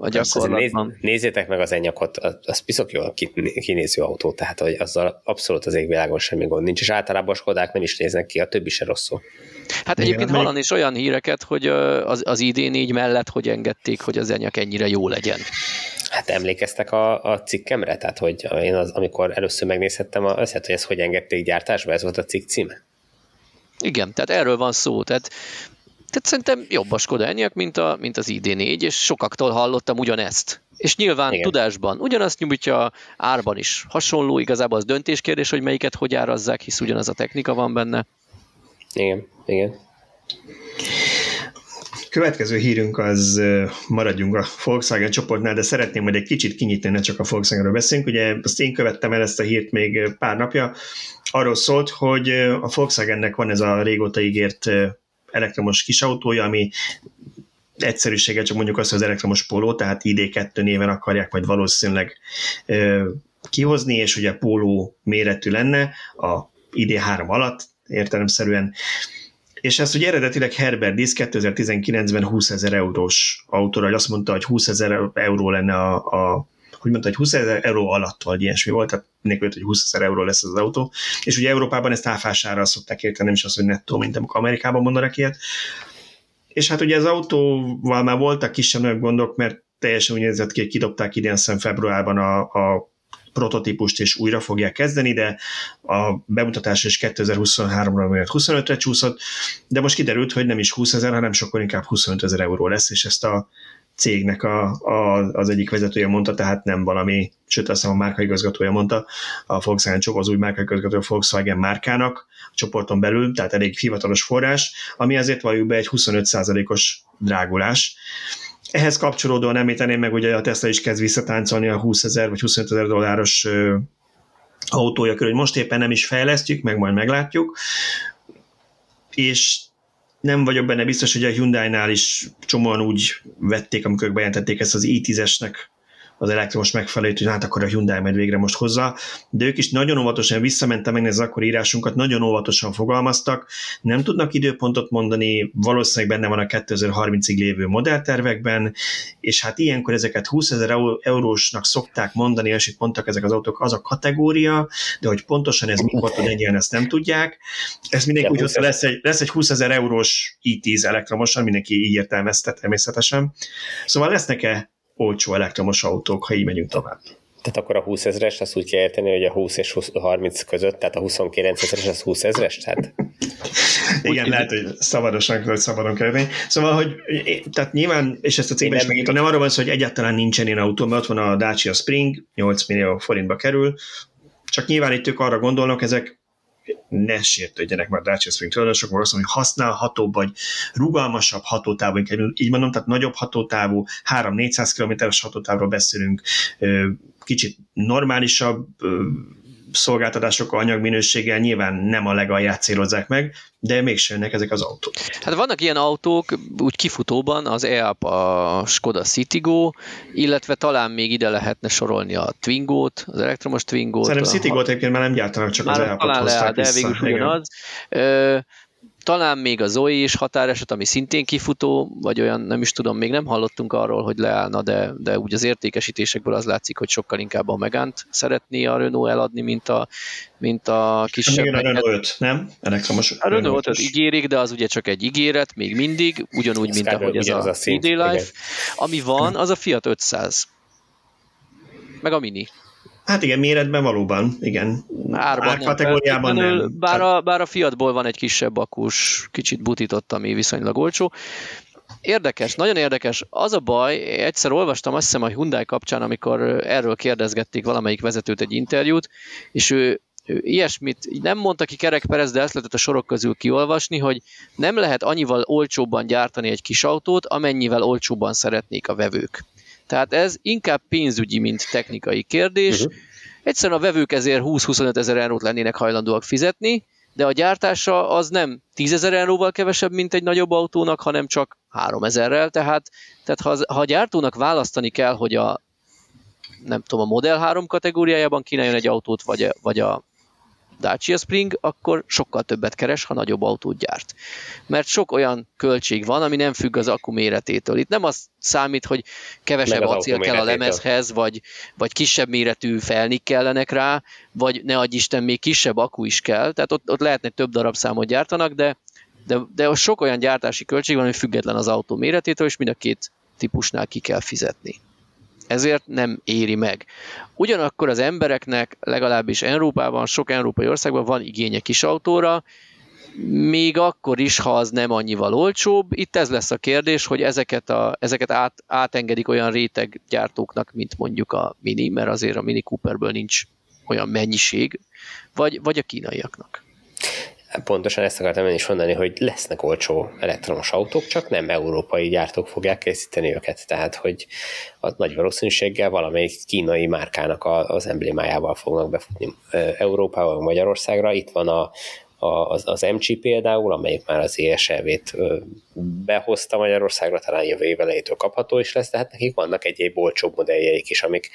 a gyakorlatban. Néz, nézzétek meg az enyakot, az piszok jól kinéző autó, tehát hogy azzal abszolút az égvilágon semmi gond nincs, és általában a Skodák nem is néznek ki, a többi se rosszul. Hát egyébként hallani is olyan híreket, hogy az, az idén így mellett, hogy engedték, hogy az enyak ennyire jó legyen. Hát emlékeztek a, a cikkemre? Tehát, hogy én az, amikor először megnézhettem, az, hogy ezt hogy engedték gyártásba, ez volt a cikk címe? Igen, tehát erről van szó. Tehát, tehát szerintem jobb a Skoda Enyaq, mint, a, mint az ID4, és sokaktól hallottam ugyanezt. És nyilván igen. tudásban ugyanazt nyújtja, árban is hasonló, igazából az döntéskérdés, hogy melyiket hogy árazzák, hisz ugyanaz a technika van benne. Igen, igen. Következő hírünk az maradjunk a Volkswagen csoportnál, de szeretném, hogy egy kicsit kinyitni, ne csak a Volkswagenről beszélünk. Ugye azt én követtem el ezt a hírt még pár napja. Arról szólt, hogy a Volkswagennek van ez a régóta ígért elektromos kisautója, ami egyszerűsége csak mondjuk azt, hogy az elektromos póló, tehát ID2 néven akarják majd valószínűleg kihozni, és ugye póló méretű lenne a ID3 alatt, értelemszerűen. És ezt ugye eredetileg Herbert Disz 2019-ben 20 ezer eurós autóra, azt mondta, hogy 20 ezer euró lenne a, a hogy mondta, hogy 20 ezer euró alatt, vagy ilyesmi volt, tehát mindenki hogy 20 ezer euró lesz az autó, és ugye Európában ezt áfására szokták érteni, nem is az, hogy nettó, mint amikor Amerikában mondanak ilyet. És hát ugye az autóval már voltak kisebb gondok, mert teljesen úgy nézett ki, hogy kidobták idén szem februárban a, a prototípust és újra fogják kezdeni, de a bemutatás is 2023-ra, vagy 25-re csúszott, de most kiderült, hogy nem is 20 ezer, hanem sokkal inkább 25 ezer euró lesz, és ezt a cégnek a, a, az egyik vezetője mondta, tehát nem valami, sőt azt a márkaigazgatója mondta, a Volkswagen csoport, az új márkaigazgató a Volkswagen márkának a csoporton belül, tehát elég hivatalos forrás, ami azért valljuk be egy 25%-os drágulás, ehhez kapcsolódóan említeném meg, ugye a Tesla is kezd visszatáncolni a 20 ezer vagy 25 ezer dolláros autója körül, hogy most éppen nem is fejlesztjük, meg majd meglátjuk, és nem vagyok benne biztos, hogy a Hyundai-nál is csomóan úgy vették, amikor bejelentették ezt az i10-esnek az elektromos megfelelőt, hogy hát akkor a Hyundai majd végre most hozza, de ők is nagyon óvatosan visszamentem meg az akkor írásunkat, nagyon óvatosan fogalmaztak, nem tudnak időpontot mondani, valószínűleg benne van a 2030-ig lévő modelltervekben, és hát ilyenkor ezeket 20 ezer eurósnak szokták mondani, és itt mondtak ezek az autók, az a kategória, de hogy pontosan ez mikor tud egy ezt nem tudják. Ez mindenki úgy, hogy lesz egy, lesz egy 20 ezer eurós i10 elektromosan, mindenki így értelmezte természetesen. Szóval lesznek-e olcsó elektromos autók, ha így megyünk tovább. Tehát akkor a 20 ezeres, azt úgy kell érteni, hogy a 20 és 20, 30 között, tehát a 29 ezeres az 20 ezeres? Tehát... Igen, úgy, lehet, hogy szabadosan hogy szabadon kell Szóval, hogy tehát nyilván, és ezt a cégben is megírom, nem arról van szó, hogy egyáltalán nincsen ilyen autó, mert ott van a Dacia Spring, 8 millió forintba kerül, csak nyilván itt ők arra gondolnak, ezek ne sértődjenek már Spring tulajdonosok, hogy használhatóbb, vagy rugalmasabb hatótávú, így mondom, tehát nagyobb hatótávú, 3-400 km-es hatótávról beszélünk, kicsit normálisabb szolgáltatások anyagminőséggel nyilván nem a legalját célozzák meg, de mégsem jönnek ezek az autók. Hát vannak ilyen autók, úgy kifutóban, az EAP, a Skoda Citigo, illetve talán még ide lehetne sorolni a Twingo-t, az elektromos Twingo-t. Szerintem Citigo-t egyébként már nem gyártanak, csak már az EAP-ot talán lehet, de végül ugyanaz. Talán még a Zoe is határeset, ami szintén kifutó, vagy olyan, nem is tudom, még nem hallottunk arról, hogy leállna, de, de úgy az értékesítésekből az látszik, hogy sokkal inkább a Megánt szeretné a Renault eladni, mint a, mint a kisebb. Igen, a Renault 5, nem? Elektromos a Renault 5 ígérik, de az ugye csak egy ígéret, még mindig, ugyanúgy, mint ahogy ez a, a CD Life. Ami van, az a Fiat 500. Meg a Mini. Hát igen, méretben valóban, igen. Árban kategóriában nem, nem. Bár a, bár a Fiatból van egy kisebb akus, kicsit butított, ami viszonylag olcsó. Érdekes, nagyon érdekes. Az a baj, egyszer olvastam azt hiszem a Hyundai kapcsán, amikor erről kérdezgették valamelyik vezetőt egy interjút, és ő, ő ilyesmit nem mondta ki Kerek Perez, de ezt lehetett a sorok közül kiolvasni, hogy nem lehet annyival olcsóbban gyártani egy kis autót, amennyivel olcsóbban szeretnék a vevők. Tehát ez inkább pénzügyi, mint technikai kérdés. Uh-huh. Egyszerűen a vevők ezért 20-25 ezer eurót lennének hajlandóak fizetni, de a gyártása az nem 10 ezer euróval kevesebb, mint egy nagyobb autónak, hanem csak 3 ezerrel, tehát, tehát ha, az, ha a gyártónak választani kell, hogy a nem tudom, a Model 3 kategóriájában kínáljon egy autót, vagy a, vagy a Dacia Spring, akkor sokkal többet keres, ha nagyobb autót gyárt. Mert sok olyan költség van, ami nem függ az akku méretétől. Itt nem az számít, hogy kevesebb acél kell a lemezhez, vagy, vagy kisebb méretű felnik kellenek rá, vagy ne adj Isten, még kisebb akku is kell, tehát ott, ott lehetne több darab számot gyártanak, de, de, de sok olyan gyártási költség van, ami független az autó méretétől, és mind a két típusnál ki kell fizetni ezért nem éri meg. Ugyanakkor az embereknek, legalábbis Európában, sok európai országban van igénye kis autóra, még akkor is, ha az nem annyival olcsóbb. Itt ez lesz a kérdés, hogy ezeket, a, ezeket át, átengedik olyan réteggyártóknak, mint mondjuk a Mini, mert azért a Mini Cooperből nincs olyan mennyiség, vagy, vagy a kínaiaknak. Pontosan ezt akartam én is mondani, hogy lesznek olcsó elektromos autók, csak nem európai gyártók fogják készíteni őket. Tehát, hogy a nagy valószínűséggel valamelyik kínai márkának az emblémájával fognak befutni Európába, Magyarországra. Itt van a, az, az MG például, amelyik már az ESLV-t behozta Magyarországra, talán jövő év elejétől kapható is lesz, de hát nekik vannak egyéb olcsóbb modelljeik is, amik,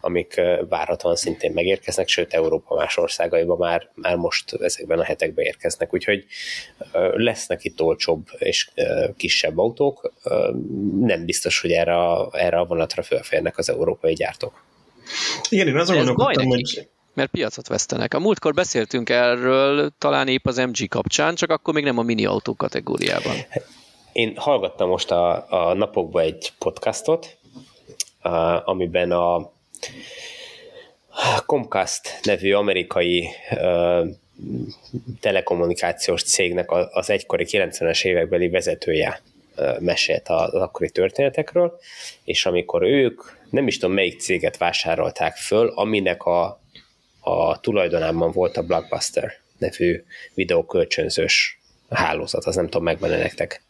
amik várhatóan szintén megérkeznek, sőt Európa más országaiba már, már most ezekben a hetekben érkeznek, úgyhogy lesznek itt olcsóbb és kisebb autók, nem biztos, hogy erre a, erre a vonatra fölférnek az európai gyártók. Igen, én azon gondolkodtam, hogy mert piacot vesztenek. A múltkor beszéltünk erről, talán épp az MG kapcsán, csak akkor még nem a mini autó kategóriában. Én hallgattam most a, a napokban egy podcastot, a, amiben a Comcast nevű amerikai uh, telekommunikációs cégnek az egykori 90-es évekbeli vezetője mesélt az akkori történetekről, és amikor ők, nem is tudom melyik céget vásárolták föl, aminek a a tulajdonában volt a Blockbuster nevű videókölcsönzős hálózat, az nem tudom, megvan nektek.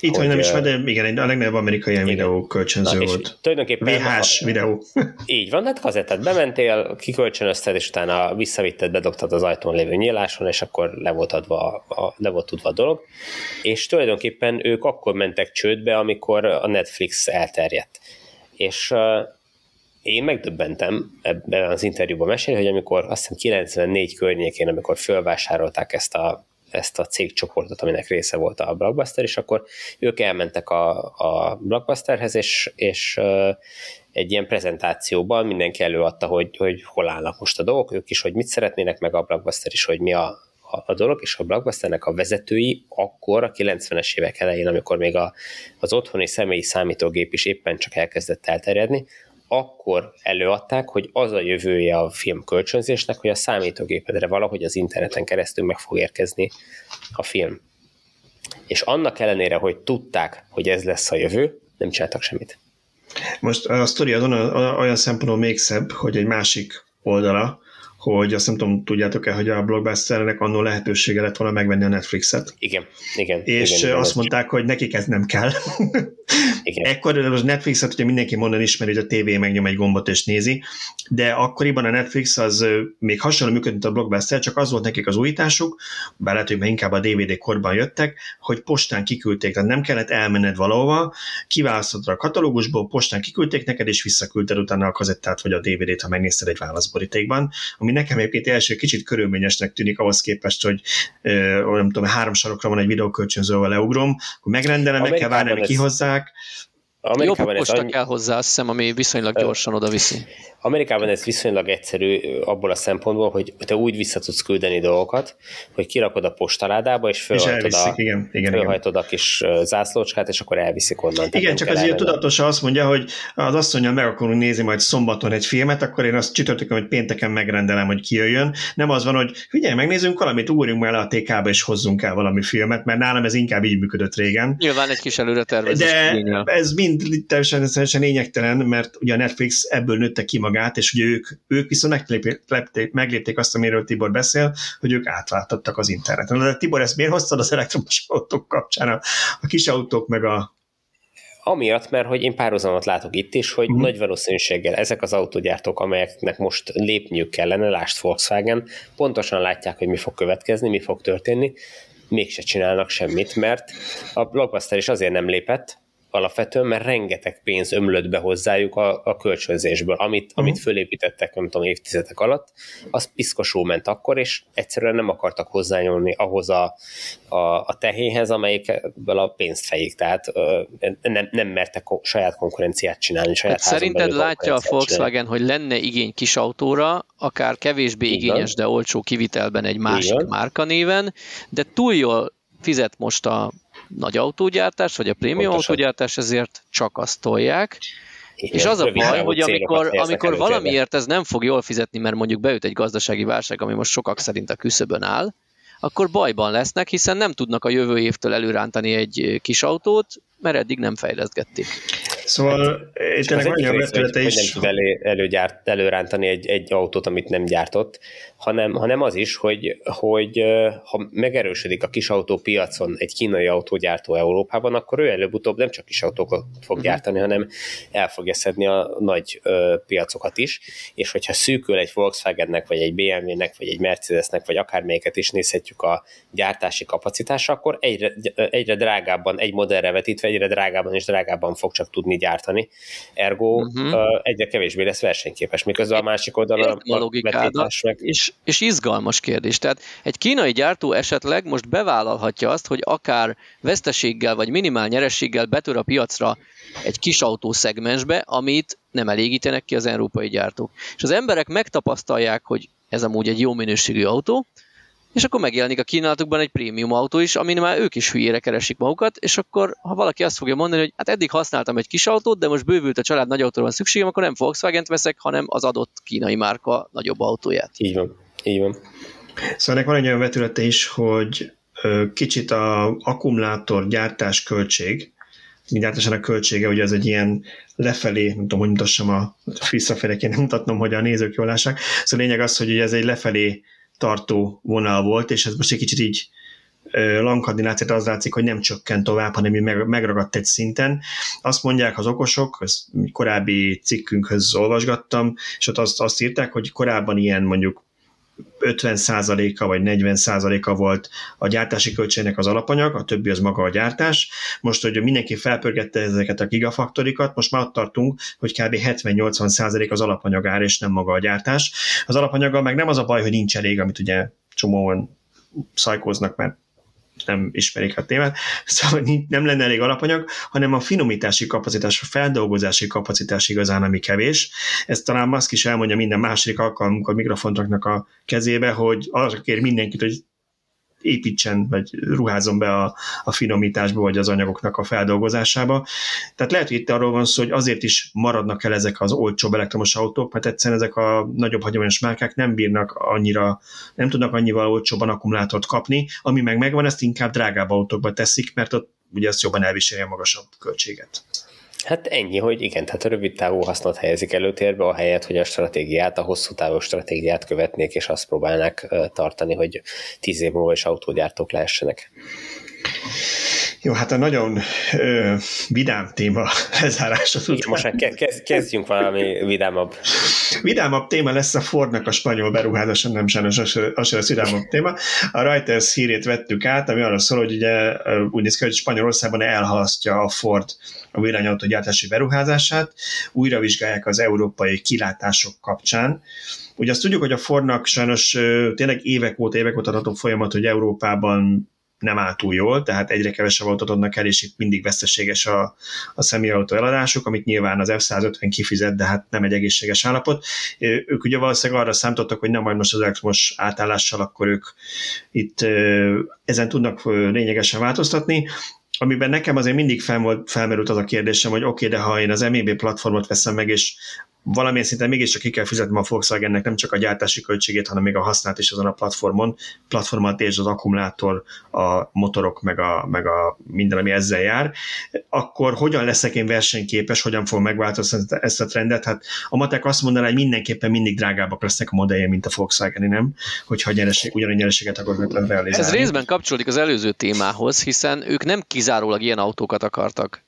Itt hogy, nem is van, de igen, a legnagyobb amerikai igen. videó kölcsönző Na, volt. Tulajdonképpen VHS a, videó. Így van, hát kazettát bementél, kikölcsönözted, és utána visszavitted, bedobtad az ajtón lévő nyíláson, és akkor le volt, adva a, le volt tudva a dolog. És tulajdonképpen ők akkor mentek csődbe, amikor a Netflix elterjedt. És én megdöbbentem ebben az interjúban mesélni, hogy amikor azt hiszem 94 környékén, amikor fölvásárolták ezt a, ezt a cégcsoportot, aminek része volt a Blockbuster, és akkor ők elmentek a, a Blockbusterhez, és, és egy ilyen prezentációban mindenki előadta, hogy, hogy hol állnak most a dolgok, ők is, hogy mit szeretnének, meg a Blockbuster is, hogy mi a, a, a dolog, és a Blockbusternek a vezetői akkor, a 90-es évek elején, amikor még a, az otthoni személyi számítógép is éppen csak elkezdett elterjedni, akkor előadták, hogy az a jövője a film kölcsönzésnek, hogy a számítógépedre valahogy az interneten keresztül meg fog érkezni a film. És annak ellenére, hogy tudták, hogy ez lesz a jövő, nem csináltak semmit. Most a sztori azon olyan szempontból még szebb, hogy egy másik oldala, hogy azt nem tudom, tudjátok-e, hogy a blockbusternek annó lehetősége lett volna megvenni a Netflixet. Igen, igen. És igen, azt igen, mondták, hogy nekik ez nem kell. Igen. Ekkor a Netflixet ugye mindenki mondan ismeri, hogy a tévé megnyom egy gombot és nézi, de akkoriban a Netflix az még hasonló működött, mint a Blockbuster, csak az volt nekik az újításuk, bár lehet, hogy inkább a DVD korban jöttek, hogy postán kiküldték, tehát nem kellett elmenned valahova, kiválasztottad a katalógusból, postán kiküldték neked, és visszaküldted utána a kazettát vagy a DVD-t, ha megnézted egy válaszborítékban, ami ami nekem egyébként első kicsit körülményesnek tűnik ahhoz képest, hogy nem tudom, három sarokra van egy videókölcsönzővel leugrom, akkor megrendelem, meg kell várni, hogy kihozzák. Jobb posta annyi... kell hozzá, azt hiszem, ami viszonylag gyorsan oda viszi. Amerikában ez viszonylag egyszerű abból a szempontból, hogy te úgy vissza tudsz küldeni dolgokat, hogy kirakod a postaládába, és fölhajtod, a, igen, igen, fölhajtod a kis zászlócskát, és akkor elviszik onnan. Igen, csak azért tudatosan azt mondja, hogy az asszonyjal meg akarunk nézni majd szombaton egy filmet, akkor én azt csütörtökön, hogy pénteken megrendelem, hogy kijöjjön. Nem az van, hogy figyelj, megnézzünk valamit, ugorjunk el a TK-ba, és hozzunk el valami filmet, mert nálam ez inkább így működött régen. Nyilván egy kis előre tervezés. De ez mind teljesen lényegtelen, mert ugye a Netflix ebből nőtte ki magát, és ugye ők, ők viszont meglépték, meglépték azt, amiről Tibor beszél, hogy ők átváltottak az interneten. De Tibor, ezt miért hoztad az elektromos autók kapcsán? A, a kis autók meg a Amiatt, mert hogy én párhuzamot látok itt is, hogy mm. nagy valószínűséggel ezek az autógyártók, amelyeknek most lépniük kellene, lást Volkswagen, pontosan látják, hogy mi fog következni, mi fog történni, mégse csinálnak semmit, mert a Blockbuster is azért nem lépett, alapvetően, mert rengeteg pénz ömlött be hozzájuk a, a kölcsönzésből, amit, uh-huh. amit fölépítettek, nem tudom, évtizedek alatt, az piszkosul ment akkor, és egyszerűen nem akartak hozzányúlni ahhoz a, a, a tehénhez, amelyikből a pénzt fejik, tehát ö, nem, nem mertek saját konkurenciát csinálni. Saját hát szerinted látja a Volkswagen, csinálni. hogy lenne igény kis autóra, akár kevésbé Igen. igényes, de olcsó kivitelben egy másik Igen. márkanéven, de túl jól fizet most a nagy autógyártás, vagy a prémium Pontosan. autógyártás, ezért csak azt tolják. Igen, és az a baj, hogy amikor, amikor valamiért ez nem fog jól fizetni, mert mondjuk beüt egy gazdasági válság, ami most sokak szerint a küszöbön áll, akkor bajban lesznek, hiszen nem tudnak a jövő évtől előrántani egy kis autót, mert eddig nem fejleszgették. Szóval itt ennek olyan vetülete is. Hogy nem tud elő, előgyárt, előrántani egy, egy autót, amit nem gyártott, hanem, hanem az is, hogy, hogy ha megerősödik a kis autópiacon egy kínai autógyártó Európában, akkor ő előbb-utóbb nem csak kis autókat fog uh-huh. gyártani, hanem el fogja szedni a nagy ö, piacokat is, és hogyha szűkül egy Volkswagennek, vagy egy BMW-nek, vagy egy Mercedesnek, vagy akármelyiket is nézhetjük a gyártási kapacitása, akkor egyre, egyre drágábban, egy modellre vetítve egyre drágábban és drágábban fog csak tudni gyártani. Ergo uh-huh. egyre kevésbé lesz versenyképes, miközben a másik oldalon a, a vetítás meg... És, és izgalmas kérdés. Tehát egy kínai gyártó esetleg most bevállalhatja azt, hogy akár veszteséggel vagy minimál nyerességgel betör a piacra egy kis autószegmensbe, amit nem elégítenek ki az európai gyártók. És az emberek megtapasztalják, hogy ez amúgy egy jó minőségű autó, és akkor megjelenik a kínálatokban egy prémium autó is, amin már ők is hülyére keresik magukat, és akkor ha valaki azt fogja mondani, hogy hát eddig használtam egy kis autót, de most bővült a család nagy autóra van szükségem, akkor nem Volkswagen-t veszek, hanem az adott kínai márka nagyobb autóját. Így van, így van. Szóval ennek van egy olyan vetülete is, hogy kicsit a akkumulátor gyártás költség, a költsége, hogy ez egy ilyen lefelé, nem tudom, hogy mutassam a visszafelé, kéne mutatnom, hogy a nézők jól lássák. Szóval a lényeg az, hogy ez egy lefelé tartó vonal volt, és ez most egy kicsit így lankadni látszik, az látszik, hogy nem csökkent tovább, hanem meg, megragadt egy szinten. Azt mondják az okosok, ezt korábbi cikkünkhöz olvasgattam, és ott azt, azt írták, hogy korábban ilyen mondjuk 50%-a vagy 40%-a volt a gyártási költségnek az alapanyag, a többi az maga a gyártás. Most, hogy mindenki felpörgette ezeket a gigafaktorikat, most már ott tartunk, hogy kb. 70-80% az alapanyagár, és nem maga a gyártás. Az alapanyaggal meg nem az a baj, hogy nincs elég, amit ugye csomóan szajkóznak, mert nem ismerik a témát, szóval nem lenne elég alapanyag, hanem a finomítási kapacitás, a feldolgozási kapacitás igazán, ami kevés. Ezt talán Musk is elmondja minden második alkalom, amikor mikrofont raknak a kezébe, hogy arra kér mindenkit, hogy építsen, vagy ruházom be a, a finomításba, vagy az anyagoknak a feldolgozásába. Tehát lehet, hogy itt arról van szó, hogy azért is maradnak el ezek az olcsóbb elektromos autók, mert egyszerűen ezek a nagyobb hagyományos márkák nem bírnak annyira, nem tudnak annyival olcsóbban akkumulátort kapni, ami meg megvan, ezt inkább drágább autókba teszik, mert ott ugye ezt jobban elviseli a magasabb költséget. Hát ennyi, hogy igen, tehát a rövid távú hasznot helyezik előtérbe, a helyet, hogy a stratégiát, a hosszú távú stratégiát követnék, és azt próbálnak tartani, hogy tíz év múlva is autógyártók lehessenek. Jó, hát a nagyon ö, vidám téma lezárása után. Most már kezd, kezdjünk valami vidámabb. Vidámabb téma lesz a Fordnak a spanyol beruházása, nem sajnos az se lesz vidámabb téma. A Reuters hírét vettük át, ami arra szól, hogy ugye úgy néz ki, hogy Spanyolországban elhalasztja a Ford a villanyautó gyártási beruházását, újra vizsgálják az európai kilátások kapcsán. Ugye azt tudjuk, hogy a Fordnak sajnos tényleg évek óta, évek óta tartó folyamat, hogy Európában nem áll túl jól, tehát egyre kevesebb autót adnak el, és itt mindig veszteséges a, a személyautó eladásuk, amit nyilván az F-150 kifizet, de hát nem egy egészséges állapot. Ők ugye valószínűleg arra számítottak, hogy nem majd most az elektromos átállással, akkor ők itt ezen tudnak lényegesen változtatni amiben nekem azért mindig fel felmerült az a kérdésem, hogy oké, okay, de ha én az MEB platformot veszem meg, és valamilyen szinten mégiscsak ki kell fizetnem a Volkswagennek nem csak a gyártási költségét, hanem még a használat is azon a platformon, platformot és az akkumulátor, a motorok, meg a, meg a minden, ami ezzel jár, akkor hogyan leszek én versenyképes, hogyan fogom megváltoztatni ezt a trendet? Hát a matek azt mondaná, hogy mindenképpen mindig drágábbak lesznek a modellje, mint a Volkswagen, nem? Hogyha nyereség, ugyanúgy nyereséget akarnak realizálni. Ez részben kapcsolódik az előző témához, hiszen ők nem kizárólag ilyen autókat akartak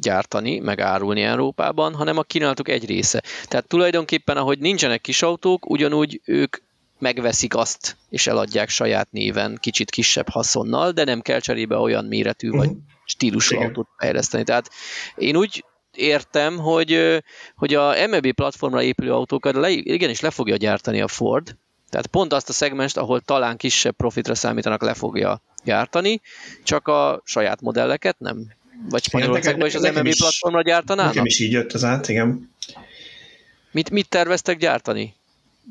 gyártani, meg árulni Európában, hanem a kínálatuk egy része. Tehát tulajdonképpen, ahogy nincsenek kis autók, ugyanúgy ők megveszik azt, és eladják saját néven, kicsit kisebb haszonnal, de nem kell cserébe olyan méretű vagy mhm. stílusú Igen. autót fejleszteni. Tehát én úgy értem, hogy, hogy a MEB platformra épülő autókat le, igenis le fogja gyártani a Ford, tehát pont azt a szegmest, ahol talán kisebb profitra számítanak, le fogja gyártani, csak a saját modelleket nem. Vagy Spanyolországban is az MMB platformra gyártanának? Nekem is így jött az át, igen. Mit, mit terveztek gyártani?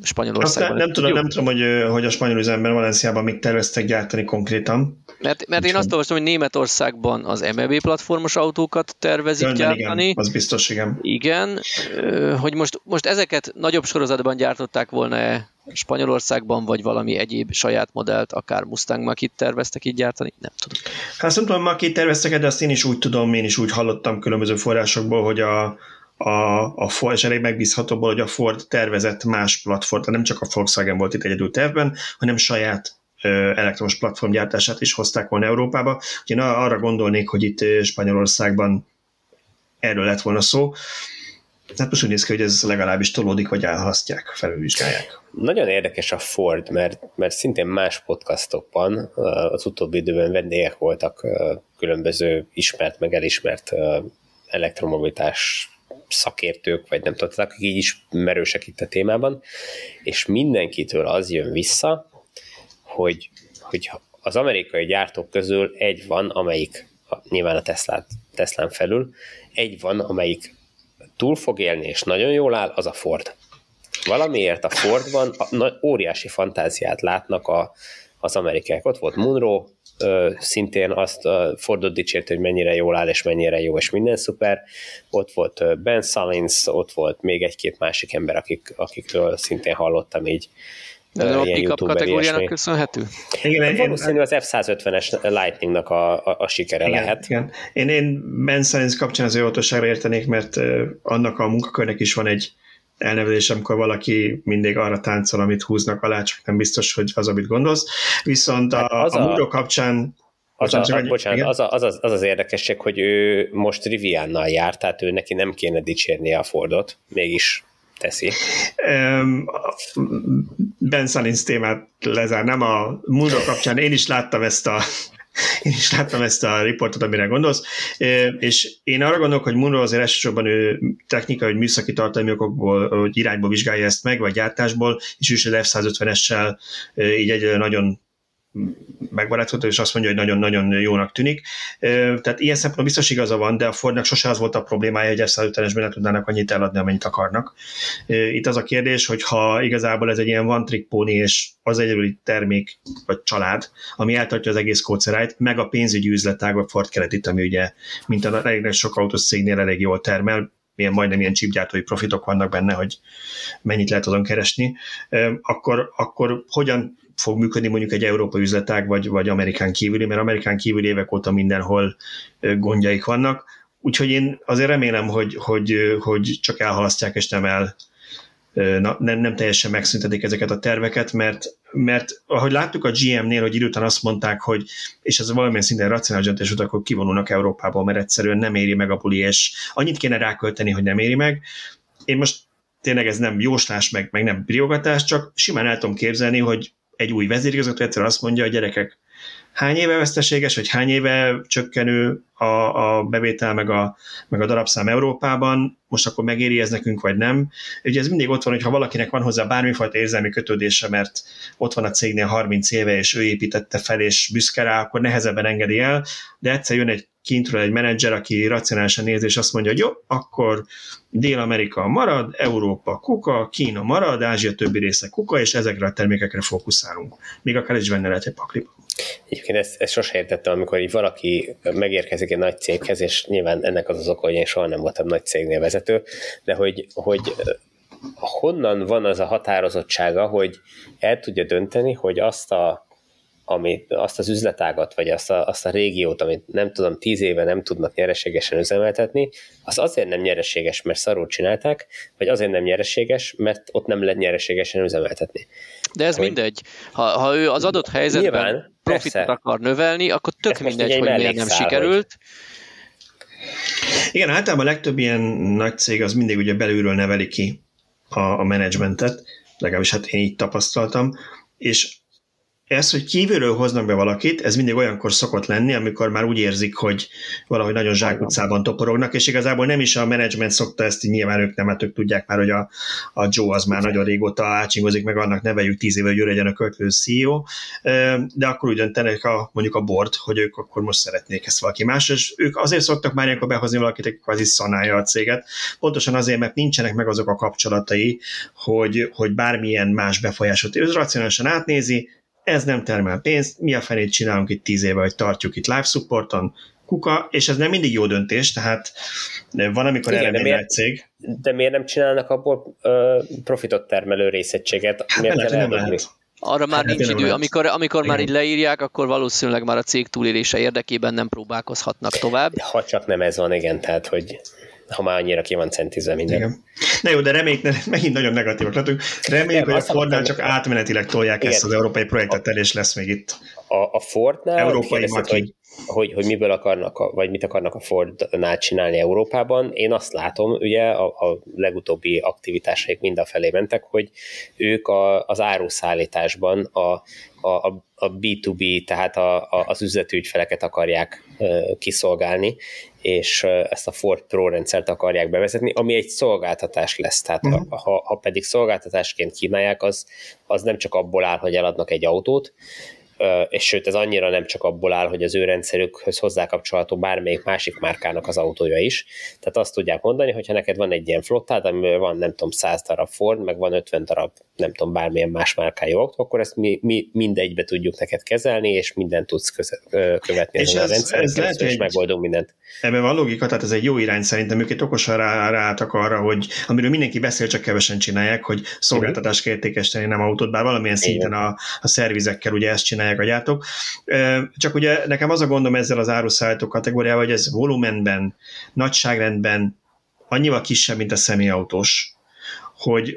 Spanyolországban. Nem, nem, tudom, nem tudom, hogy, hogy a spanyol üzemben Valenciában mit terveztek gyártani konkrétan. Mert, mert én azt olvastam, hogy Németországban az MEB platformos autókat tervezik Jön, gyártani. Igen, az biztos, igen. Igen, hogy most, most ezeket nagyobb sorozatban gyártották volna Spanyolországban, vagy valami egyéb saját modellt, akár Mustang Mach-it terveztek így gyártani? Nem tudom. Hát nem tudom, Mach-it terveztek, de azt én is úgy tudom, én is úgy hallottam különböző forrásokból, hogy a, a, a Ford, és elég megbízhatóból, hogy a Ford tervezett más platform, nem csak a Volkswagen volt itt egyedül tervben, hanem saját elektromos platformgyártását is hozták volna Európába. Úgyhogy én arra gondolnék, hogy itt Spanyolországban erről lett volna szó. Tehát most úgy néz ki, hogy ez legalábbis tolódik, vagy elhasztják, felülvizsgálják. Nagyon érdekes a Ford, mert, mert szintén más podcastokban az utóbbi időben vendégek voltak különböző ismert, meg elismert elektromobilitás szakértők, vagy nem tudom, akik így is merősek itt a témában, és mindenkitől az jön vissza, hogy, hogy az amerikai gyártók közül egy van, amelyik, nyilván a Teslát, Teslán felül, egy van, amelyik túl fog élni, és nagyon jól áll, az a Ford. Valamiért a Fordban a, óriási fantáziát látnak a, az amerikaiak. Ott volt Munro, ö, szintén azt ö, Fordot dicsért, hogy mennyire jól áll, és mennyire jó, és minden szuper. Ott volt ö, Ben Salins, ott volt még egy-két másik ember, akik, akikről szintén hallottam így. De ez a pick kategóriának köszönhető? Igen, én, valószínű az F-150-es Lightningnak a, a, a sikere igen, lehet. Igen. Én, én Ben Salins kapcsán az óvatosságra értenék, mert annak a munkakörnek is van egy elnevezés, amikor valaki mindig arra táncol, amit húznak alá, csak nem biztos, hogy az, amit gondolsz. Viszont a, hát az a, a kapcsán az, a, a, bocsánat, az, a, az, az, az az érdekesség, hogy ő most Riviannal jár, tehát ő neki nem kéne dicsérnie a Fordot, mégis teszi. Ben Salins témát lezárnám a Mundo kapcsán. Én is láttam ezt a én is láttam ezt a riportot, amire gondolsz, és én arra gondolok, hogy Munro azért elsősorban ő technikai, vagy műszaki tartalmi okokból, hogy irányból vizsgálja ezt meg, vagy gyártásból, és ő is az F-150-essel így egy nagyon megbarátkozó, és azt mondja, hogy nagyon-nagyon jónak tűnik. Tehát ilyen szempontból biztos igaza van, de a Fordnak sose az volt a problémája, hogy F-150-esben ne tudnának annyit eladni, amennyit akarnak. Itt az a kérdés, hogy ha igazából ez egy ilyen one trick pony, és az egyedüli termék vagy család, ami eltartja az egész kócerájt, meg a pénzügyi üzletág, a Ford Credit, ami ugye, mint a elég sok autós cégnél elég jól termel, milyen majdnem ilyen chipgyártói profitok vannak benne, hogy mennyit lehet azon keresni, akkor, akkor hogyan fog működni mondjuk egy európai üzletág, vagy, vagy Amerikán kívüli, mert Amerikán kívüli évek óta mindenhol gondjaik vannak. Úgyhogy én azért remélem, hogy, hogy, hogy csak elhalasztják, és nem el nem, nem teljesen megszüntetik ezeket a terveket, mert, mert ahogy láttuk a GM-nél, hogy időtán azt mondták, hogy és ez valamilyen szinten racionális döntés volt, akkor kivonulnak Európából, mert egyszerűen nem éri meg a buli, és annyit kéne rákölteni, hogy nem éri meg. Én most tényleg ez nem jóslás, meg, meg nem priogatás, csak simán el tudom képzelni, hogy egy új vezérigazgató egyszer azt mondja, hogy gyerekek, hány éve veszteséges, vagy hány éve csökkenő a, a bevétel, meg a, meg a darabszám Európában, most akkor megéri ez nekünk, vagy nem. Ugye ez mindig ott van, hogy ha valakinek van hozzá bármifajta érzelmi kötődése, mert ott van a cégnél 30 éve, és ő építette fel, és büszke rá, akkor nehezebben engedi el, de egyszer jön egy kintről egy menedzser, aki racionálisan néz, és azt mondja, hogy jó, akkor Dél-Amerika marad, Európa kuka, Kína marad, Ázsia többi része kuka, és ezekre a termékekre fókuszálunk. Még akár is benne lehet egy pakliba. Egyébként ezt, ezt sosem értettem, amikor így valaki megérkezik egy nagy céghez, és nyilván ennek az az oka, hogy én soha nem voltam nagy cégnél vezető, de hogy, hogy honnan van az a határozottsága, hogy el tudja dönteni, hogy azt a amit, azt az üzletágat, vagy azt a, azt a régiót, amit nem tudom, tíz éve nem tudnak nyereségesen üzemeltetni, az azért nem nyereséges, mert szarul csinálták, vagy azért nem nyereséges, mert ott nem lehet nyereségesen üzemeltetni. De ez hogy... mindegy. Ha, ha ő az adott helyzetben Nyilván, profitot persze. akar növelni, akkor tök ez mindegy, hogy miért nem sikerült. Igen, általában a legtöbb ilyen nagy cég az mindig ugye belülről neveli ki a, a menedzsmentet, legalábbis hát én így tapasztaltam, és ez, hogy kívülről hoznak be valakit, ez mindig olyankor szokott lenni, amikor már úgy érzik, hogy valahogy nagyon zsákutcában toporognak, és igazából nem is a menedzsment szokta ezt, így nyilván ők nem, mert ők tudják már, hogy a, a Joe az már nagyon régóta ácsingozik, meg annak neveljük tíz éve, hogy ő legyen a következő CEO, de akkor úgy döntenek a, mondjuk a board, hogy ők akkor most szeretnék ezt valaki más, és ők azért szoktak már ilyenkor behozni valakit, aki kvázi szanálja a céget, pontosan azért, mert nincsenek meg azok a kapcsolatai, hogy, hogy bármilyen más befolyásot, ő racionálisan átnézi, ez nem termel pénzt, mi a fenét csinálunk itt tíz éve, hogy tartjuk itt live supporton, kuka, és ez nem mindig jó döntés, tehát van, amikor Igen, erre egy cég. De miért nem csinálnak abból uh, profitot termelő részegységet? Hát miért kell nem lehet. Arra már hát nincs idő. Lehet. Amikor, amikor már így leírják, akkor valószínűleg már a cég túlélése érdekében nem próbálkozhatnak tovább. Ha csak nem ez van, igen, tehát hogy ha már annyira ki van centizve minden. Igen. Na jó, de reméljük, megint nagyon negatívak lehetünk. Reméljük, hogy a Fordnál csak átmenetileg tolják Igen. ezt az európai projektet el, és lesz még itt. A, a Fordnál európai hogy, hogy, hogy miből akarnak, a, vagy mit akarnak a Fordnál csinálni Európában. Én azt látom, ugye a, a legutóbbi aktivitásaik mind a felé mentek, hogy ők a, az áruszállításban a, a, a B2B, tehát a, a, az üzleti ügyfeleket akarják uh, kiszolgálni, és ezt a Ford Pro rendszert akarják bevezetni, ami egy szolgáltatás lesz. Tehát uh-huh. ha, ha pedig szolgáltatásként kínálják, az, az nem csak abból áll, hogy eladnak egy autót, és sőt, ez annyira nem csak abból áll, hogy az ő rendszerükhöz hozzákapcsolható bármelyik másik márkának az autója is. Tehát azt tudják mondani, hogy ha neked van egy ilyen flottád, amiben van nem tudom 100 darab Ford, meg van 50 darab nem tudom bármilyen más márkájú autó, akkor ezt mi, mi mindegybe tudjuk neked kezelni, és mindent tudsz köze, követni és ezen ez, a rendszeren, ez lehet, és megoldunk mindent. Ebben van logika, tehát ez egy jó irány szerintem, ők okosan rá, ráálltak arra, hogy amiről mindenki beszél, csak kevesen csinálják, hogy szolgáltatás értékesíteni, nem autót, bár valamilyen szinten a, a szervizekkel ugye ezt csinálják a gyártók. Csak ugye nekem az a gondom ezzel az áruszállító kategóriával, hogy ez volumenben, nagyságrendben annyival kisebb, mint a személyautós, hogy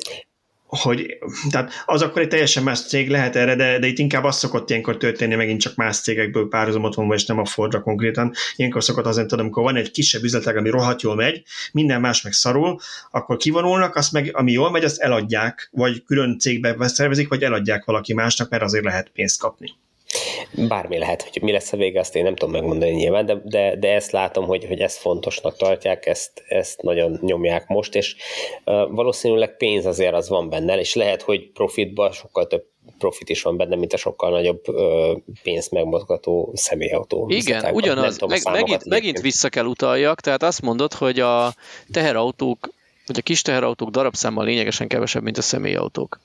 hogy tehát az akkor egy teljesen más cég lehet erre, de, de itt inkább az szokott ilyenkor történni, megint csak más cégekből párhuzamot van, és nem a Fordra konkrétan. Ilyenkor szokott azért tudom, amikor van egy kisebb üzletek, ami rohadt jól megy, minden más meg szarul, akkor kivonulnak, azt meg, ami jól megy, azt eladják, vagy külön cégbe szervezik, vagy eladják valaki másnak, mert azért lehet pénzt kapni. Bármi lehet, hogy mi lesz a vége, azt én nem tudom megmondani nyilván, de, de, de ezt látom, hogy, hogy ezt fontosnak tartják, ezt, ezt nagyon nyomják most, és uh, valószínűleg pénz azért az van benne, és lehet, hogy profitban sokkal több profit is van benne, mint a sokkal nagyobb ö, pénzt megmozgató személyautó. Igen, ugyanaz, meg, megint, megint vissza kell utaljak, tehát azt mondod, hogy a teherautók, vagy a kis teherautók darabszámmal lényegesen kevesebb, mint a személyautók.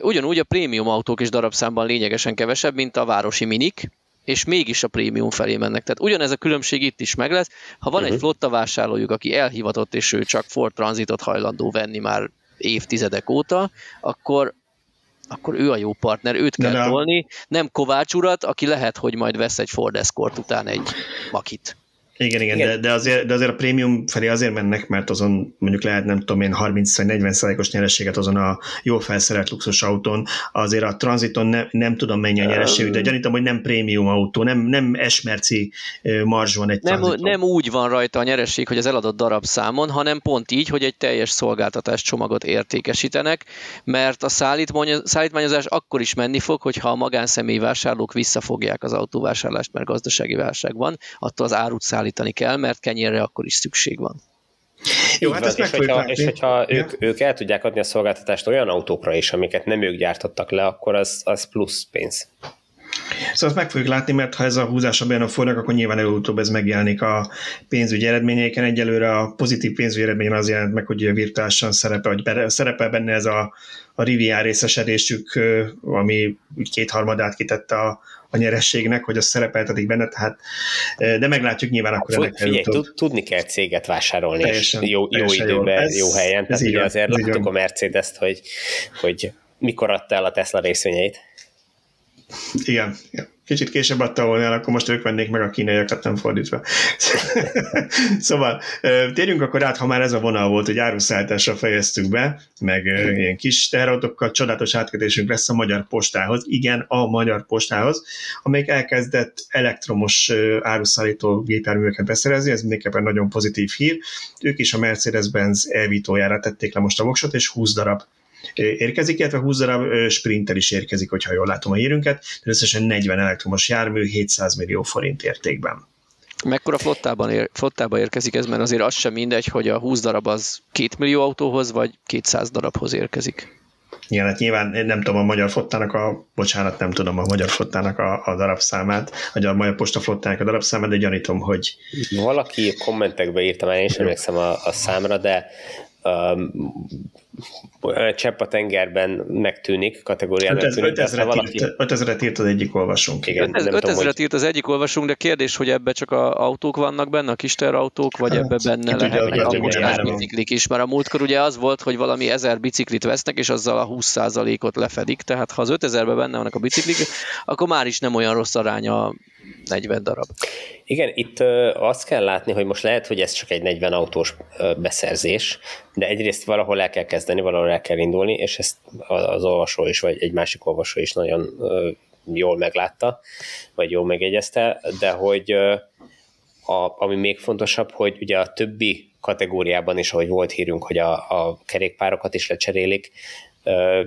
Ugyanúgy a prémium autók is darabszámban lényegesen kevesebb, mint a városi minik, és mégis a prémium felé mennek. Tehát ugyanez a különbség itt is meg lesz. Ha van uh-huh. egy mhm. flotta vásárlójuk, aki elhivatott, és ő csak Ford Transitot hajlandó venni már évtizedek óta, akkor akkor ő a jó partner, őt kell tolni, nem Kovács urat, aki lehet, hogy majd vesz egy Ford Escort után egy makit. Igen, igen, igen. De, de, azért, de azért a prémium felé azért mennek, mert azon mondjuk lehet nem tudom én 30-40 százalékos nyerességet azon a jó felszerelt luxus autón, azért a transiton ne, nem tudom mennyi a nyerességük, de gyanítom, hogy nem prémium autó, nem, nem esmerci marzs van egy nem, nem úgy van rajta a nyeresség, hogy az eladott darab számon, hanem pont így, hogy egy teljes szolgáltatás csomagot értékesítenek, mert a szállítmányozás akkor is menni fog, hogyha a magánszemély vásárlók visszafogják az autóvásárlást, mert gazdasági válság van, attól az árut szállítani kell, mert kenyérre akkor is szükség van. Jó, hát ezt és, hogyha, és hogyha ja. ők, ők el tudják adni a szolgáltatást olyan autókra is, amiket nem ők gyártottak le, akkor az, az plusz pénz. Szóval azt meg fogjuk látni, mert ha ez a húzás a forrak, akkor nyilván előutóbb ez megjelenik a pénzügyi eredményeiken. Egyelőre a pozitív pénzügyi eredmény az jelent meg, hogy virtuálisan szerepel, hogy szerepel benne ez a, a Rivian részesedésük, ami úgy kétharmadát kitette a, a nyerességnek, hogy az szerepeltetik benne, tehát, de meglátjuk nyilván akkor Figyelj, ennek figyelj, tudni kell céget vásárolni, teljesen, és jó, jó időben, ez, jó helyen. Tehát ugye azért láttuk a Mercedes-t, hogy, hogy mikor adta el a Tesla részvényeit. Igen, igen. Kicsit később adta volna el, akkor most ők vennék meg a kínaiakat, nem fordítva. szóval térjünk akkor át, ha már ez a vonal volt, hogy áruszállításra fejeztük be, meg ilyen kis teherautókkal csodálatos átkötésünk lesz a Magyar Postához, igen, a Magyar Postához, amelyik elkezdett elektromos áruszállító gépjárműveket beszerezni, ez mindenképpen nagyon pozitív hír. Ők is a Mercedes-Benz elvitójára tették le most a voksot, és 20 darab érkezik, illetve 20 darab sprinter is érkezik, hogyha jól látom a hírünket, de összesen 40 elektromos jármű 700 millió forint értékben. Mekkora flottában, ér, flottában érkezik ez, mert azért az sem mindegy, hogy a 20 darab az 2 millió autóhoz, vagy 200 darabhoz érkezik. Igen, hát nyilván nem tudom a magyar flottának a, bocsánat, nem tudom a magyar flottának a, a darabszámát, vagy a magyar posta flottának a darabszámát, de gyanítom, hogy... Valaki kommentekbe írta, már én sem emlékszem a, a számra, de um, csepp a tengerben megtűnik, kategóriának 5000 valaki... 5000-et írt az egyik olvasónk. Igen, 5000-et írt az egyik olvasónk, de kérdés, hogy ebbe csak a autók vannak benne, a kis autók, vagy hát, ebbe benne lehet a mocskás biciklik is, mert a múltkor ugye az volt, hogy valami ezer biciklit vesznek, és azzal a 20%-ot lefedik, tehát ha az 5000-ben benne vannak a biciklik, akkor már is nem olyan rossz aránya 40 darab. Igen, itt azt kell látni, hogy most lehet, hogy ez csak egy 40 autós beszerzés, de egyrészt valahol el kell kezdeni, valahol el kell indulni, és ezt az olvasó is, vagy egy másik olvasó is nagyon jól meglátta, vagy jól megjegyezte, de hogy a, ami még fontosabb, hogy ugye a többi kategóriában is, ahogy volt hírünk, hogy a, a kerékpárokat is lecserélik,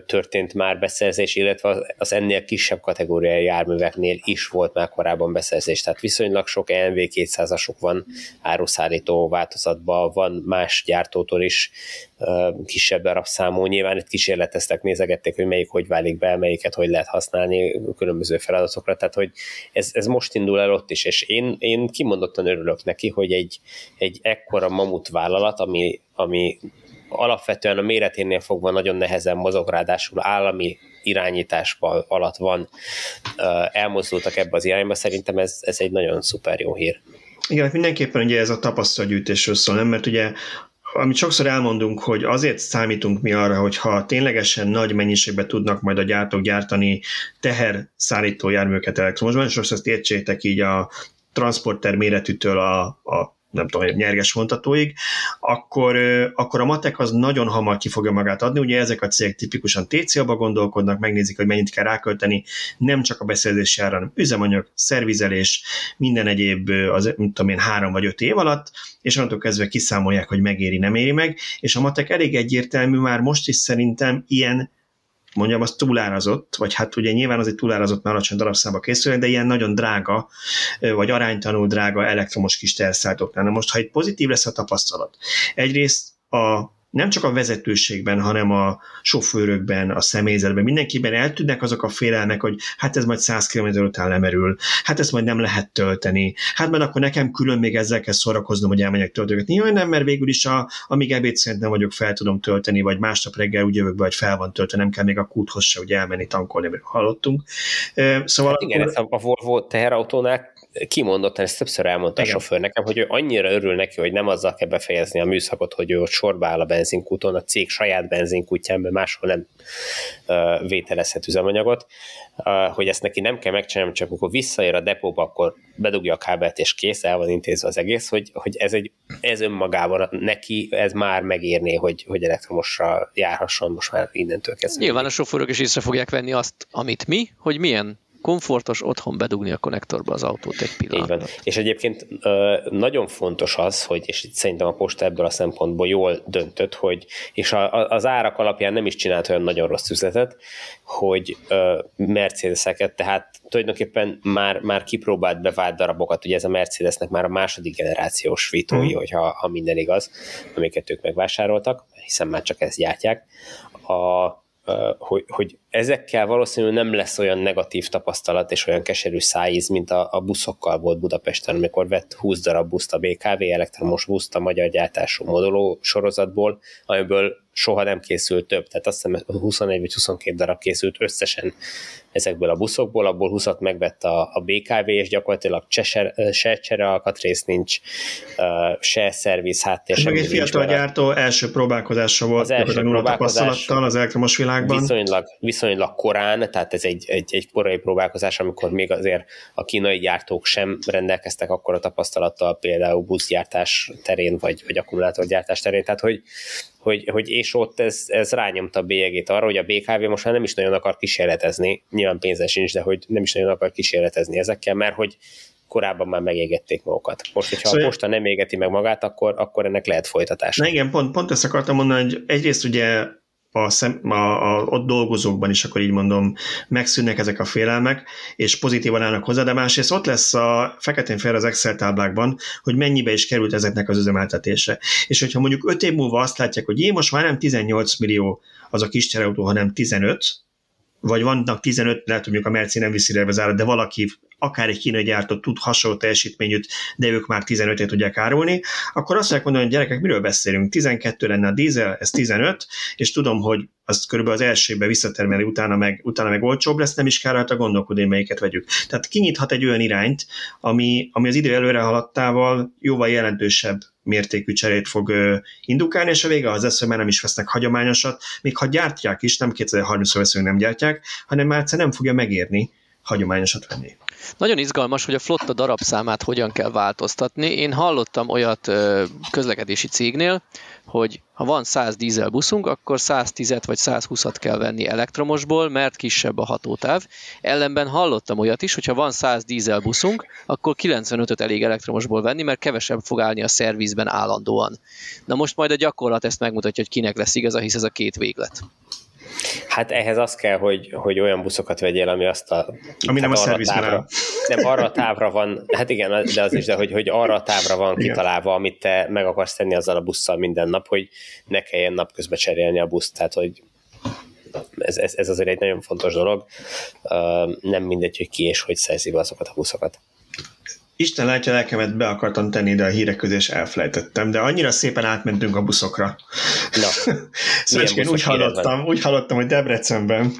történt már beszerzés, illetve az ennél kisebb kategóriai járműveknél is volt már korábban beszerzés, tehát viszonylag sok EMV 200-asok van áruszállító változatban, van más gyártótól is kisebb darabszámú, nyilván itt kísérleteztek, nézegették, hogy melyik hogy válik be, melyiket hogy lehet használni különböző feladatokra, tehát hogy ez, ez most indul el ott is, és én, én kimondottan örülök neki, hogy egy, egy ekkora mamut vállalat, ami, ami alapvetően a méreténél fogva nagyon nehezen mozog, ráadásul állami irányításban alatt van, elmozdultak ebbe az irányba, szerintem ez, ez egy nagyon szuper jó hír. Igen, hát mindenképpen ugye ez a tapasztalatgyűjtésről szól, nem? Mert ugye amit sokszor elmondunk, hogy azért számítunk mi arra, hogy ha ténylegesen nagy mennyiségben tudnak majd a gyártók gyártani teher szállító járműket elektromosban, és most ezt értsétek így a transporter méretűtől a, a nem tudom, nyerges vontatóig, akkor, akkor a matek az nagyon hamar ki fogja magát adni. Ugye ezek a cégek tipikusan TCA-ba gondolkodnak, megnézik, hogy mennyit kell rákölteni, nem csak a beszerzési ára, hanem üzemanyag, szervizelés, minden egyéb, az, mint tudom én, három vagy öt év alatt, és onnantól kezdve kiszámolják, hogy megéri, nem éri meg, és a matek elég egyértelmű, már most is szerintem ilyen mondjam, az túlárazott, vagy hát ugye nyilván az egy túlárazott, mert alacsony darabszámba készül, de ilyen nagyon drága, vagy aránytanul drága elektromos kis terszálltóknál. Na most, ha egy pozitív lesz a tapasztalat, egyrészt a nem csak a vezetőségben, hanem a sofőrökben, a személyzetben, mindenkiben eltűnnek azok a félelmek, hogy hát ez majd 100 km után lemerül, hát ezt majd nem lehet tölteni, hát mert akkor nekem külön még ezzel kell szórakoznom, hogy elmegyek töltögetni. Jaj, nem, mert végül is a, amíg ebéd nem vagyok, fel tudom tölteni, vagy másnap reggel úgy jövök be, hogy fel van töltve, nem kell még a kúthoz se ugye elmenni tankolni, amit hallottunk. Szóval hát igen, akkor... ez a Volvo teherautónál kimondottan, ezt többször elmondta Igen. a sofőr nekem, hogy ő annyira örül neki, hogy nem azzal kell befejezni a műszakot, hogy ő ott sorba áll a benzinkúton, a cég saját benzinkútján, mert máshol nem uh, vételezhet üzemanyagot, uh, hogy ezt neki nem kell megcsinálni, csak amikor visszaér a depóba, akkor bedugja a kábelt, és kész, el van intézve az egész, hogy, hogy ez, egy, ez önmagában neki, ez már megérné, hogy, hogy elektromosra járhasson most már innentől kezdve. Nyilván a sofőrök is észre fogják venni azt, amit mi, hogy milyen komfortos otthon bedugni a konnektorba az autót egy pillanatra. Így van. És egyébként nagyon fontos az, hogy, és szerintem a posta ebből a szempontból jól döntött, hogy, és az árak alapján nem is csinált olyan nagyon rossz üzletet, hogy Mercedeseket, tehát tulajdonképpen már, már kipróbált bevált darabokat, ugye ez a Mercedesnek már a második generációs vitói, mm. hogyha ha minden igaz, amiket ők megvásároltak, hiszen már csak ezt gyártják. A, hogy, hogy ezekkel valószínűleg nem lesz olyan negatív tapasztalat és olyan keserű szájíz, mint a, a buszokkal volt Budapesten, amikor vett 20 darab buszt a BKV, elektromos buszt a magyar gyártású moduló sorozatból, amiből soha nem készült több, tehát azt hiszem 21 vagy 22 darab készült összesen ezekből a buszokból, abból 20 megvett a, a BKV, és gyakorlatilag se, se csere alkatrész nincs, se szerviz háttér. Ez meg egy fiatal gyártó első próbálkozása volt, az első próbálkozás az elektromos világban. Viszonylag, viszonylag korán, tehát ez egy, egy, egy korai próbálkozás, amikor még azért a kínai gyártók sem rendelkeztek akkor a tapasztalattal például buszgyártás terén, vagy, vagy akkumulátorgyártás terén, tehát hogy hogy, hogy és ott ez, ez rányomta a bélyegét arra, hogy a BKV most már nem is nagyon akar kísérletezni, nyilván pénze sincs, de hogy nem is nagyon akar kísérletezni ezekkel, mert hogy korábban már megégették magukat. Most, hogyha szóval a posta nem égeti meg magát, akkor, akkor ennek lehet folytatása. Na igen, pont, pont ezt akartam mondani, hogy egyrészt ugye a, szem, a, a ott dolgozókban is, akkor így mondom, megszűnnek ezek a félelmek, és pozitívan állnak hozzá, de másrészt ott lesz a feketén fel az Excel táblákban, hogy mennyibe is került ezeknek az üzemeltetése. És hogyha mondjuk 5 év múlva azt látják, hogy én most már nem 18 millió az a kis csereautó, hanem 15, vagy vannak 15, lehet, hogy a Merci nem viszi zárat, de valaki akár egy kínai gyártó tud hasonló teljesítményűt, de ők már 15-et tudják árulni, akkor azt mondják mondani, hogy gyerekek, miről beszélünk? 12 lenne a dízel, ez 15, és tudom, hogy azt körülbelül az elsőbe visszatermeli, utána meg, utána meg olcsóbb lesz, nem is kell rajta gondolkodni, melyiket vegyük. Tehát kinyithat egy olyan irányt, ami, ami az idő előre haladtával jóval jelentősebb mértékű cserét fog indukálni, és a vége az lesz, hogy már nem is vesznek hagyományosat, még ha gyártják is, nem 2030-ra veszünk, nem gyártják, hanem már egyszer nem fogja megérni hagyományosat venni. Nagyon izgalmas, hogy a flotta darabszámát hogyan kell változtatni. Én hallottam olyat közlekedési cégnél, hogy ha van 100 dízel buszunk, akkor 110-et vagy 120-at kell venni elektromosból, mert kisebb a hatótáv. Ellenben hallottam olyat is, hogy ha van 100 dízel buszunk, akkor 95-öt elég elektromosból venni, mert kevesebb fog állni a szervizben állandóan. Na most majd a gyakorlat ezt megmutatja, hogy kinek lesz igaza, hisz ez a két véglet. Hát ehhez az kell, hogy, hogy olyan buszokat vegyél, ami azt a... Ami nem a szervizben Nem, arra a távra van, hát igen, de az is, de hogy, hogy arra a távra van igen. kitalálva, amit te meg akarsz tenni azzal a busszal minden nap, hogy ne kelljen napközben cserélni a buszt, tehát hogy ez, ez, ez azért egy nagyon fontos dolog. Nem mindegy, hogy ki és hogy szerzi be azokat a buszokat. Isten látja, lelkemet be akartam tenni ide a hírek közé, és elfelejtettem, de annyira szépen átmentünk a buszokra. Na, szóval én úgy hallottam, úgy hallottam, hogy Debrecenben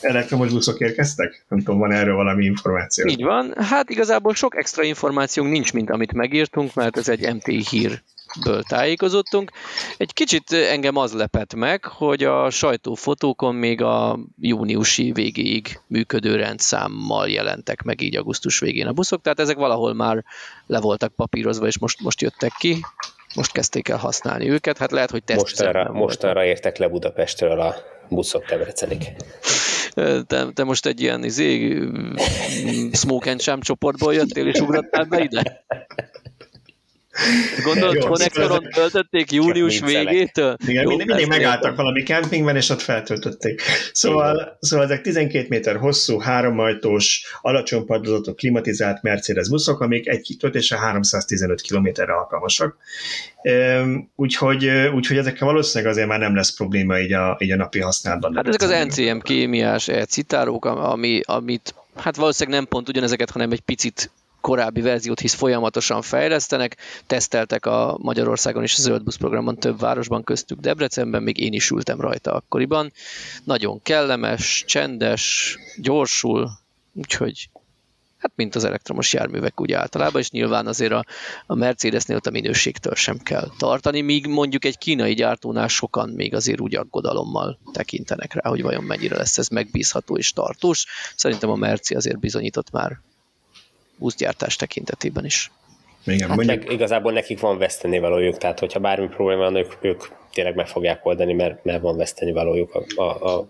elektromos buszok érkeztek? Nem tudom, van erről valami információ? Így van. Hát igazából sok extra információnk nincs, mint amit megírtunk, mert ez egy MT hír ből tájékozottunk. Egy kicsit engem az lepett meg, hogy a sajtófotókon még a júniusi végéig működő rendszámmal jelentek meg így augusztus végén a buszok, tehát ezek valahol már le voltak papírozva, és most, most jöttek ki most kezdték el használni őket, hát lehet, hogy mostanra, mostanra értek le Budapestről a buszok Tebrecenig. Te, te most egy ilyen izé, smoke and csoportból jöttél és ugrattál be ide? Gondolod, Jó, konnektoron töltötték június végétől? Igen, Jó, mindig megálltak valami kempingben, és ott feltöltötték. Szóval, szóval ezek 12 méter hosszú, háromajtós, alacsony padlózatok, klimatizált Mercedes buszok, amik egy kitöltésre 315 kilométerre alkalmasak. Úgyhogy, úgyhogy ezekkel valószínűleg azért már nem lesz probléma így a, így a napi használatban. Hát ezek az NCM kémiás citárok, ami, amit hát valószínűleg nem pont ugyanezeket, hanem egy picit korábbi verziót, hisz folyamatosan fejlesztenek, teszteltek a Magyarországon is a Zöld Busz programban több városban, köztük Debrecenben, még én is ültem rajta akkoriban. Nagyon kellemes, csendes, gyorsul, úgyhogy Hát, mint az elektromos járművek úgy általában, és nyilván azért a, a Mercedesnél a minőségtől sem kell tartani, míg mondjuk egy kínai gyártónál sokan még azért úgy aggodalommal tekintenek rá, hogy vajon mennyire lesz ez megbízható és tartós. Szerintem a Merci azért bizonyított már buszgyártás tekintetében is. Igen, hát mondjuk... meg igazából nekik van veszteni valójuk, tehát hogyha bármi probléma van, ők, ők tényleg meg fogják oldani, mert, mert van veszteni valójuk a, a, a,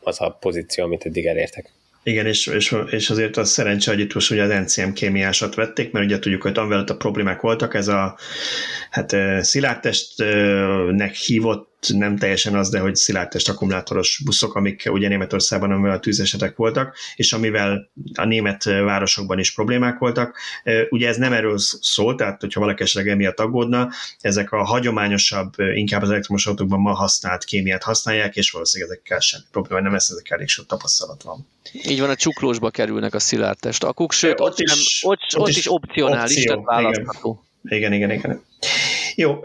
az a pozíció, amit eddig elértek. Igen, és, és, és azért az szerencse, hogy itt most ugye az NCM kémiásat vették, mert ugye tudjuk, hogy amivel a problémák voltak, ez a hát szilárdtestnek hívott nem teljesen az, de hogy szilárdtest akkumulátoros buszok, amik ugye Németországban amivel a tűzesetek voltak, és amivel a német városokban is problémák voltak. Ugye ez nem erről szól, tehát hogyha valaki esetleg emiatt aggódna, ezek a hagyományosabb, inkább az elektromos autókban ma használt kémiát használják, és valószínűleg ezekkel semmi probléma nem lesz, ezekkel elég sok tapasztalat van. Így van, a csuklósba kerülnek a szilárdtest akuk, sőt, ott, ott, is, nem, ott, ott, ott is, is opcionális, opció, tehát választható. Igen, igen, igen. igen. Jó,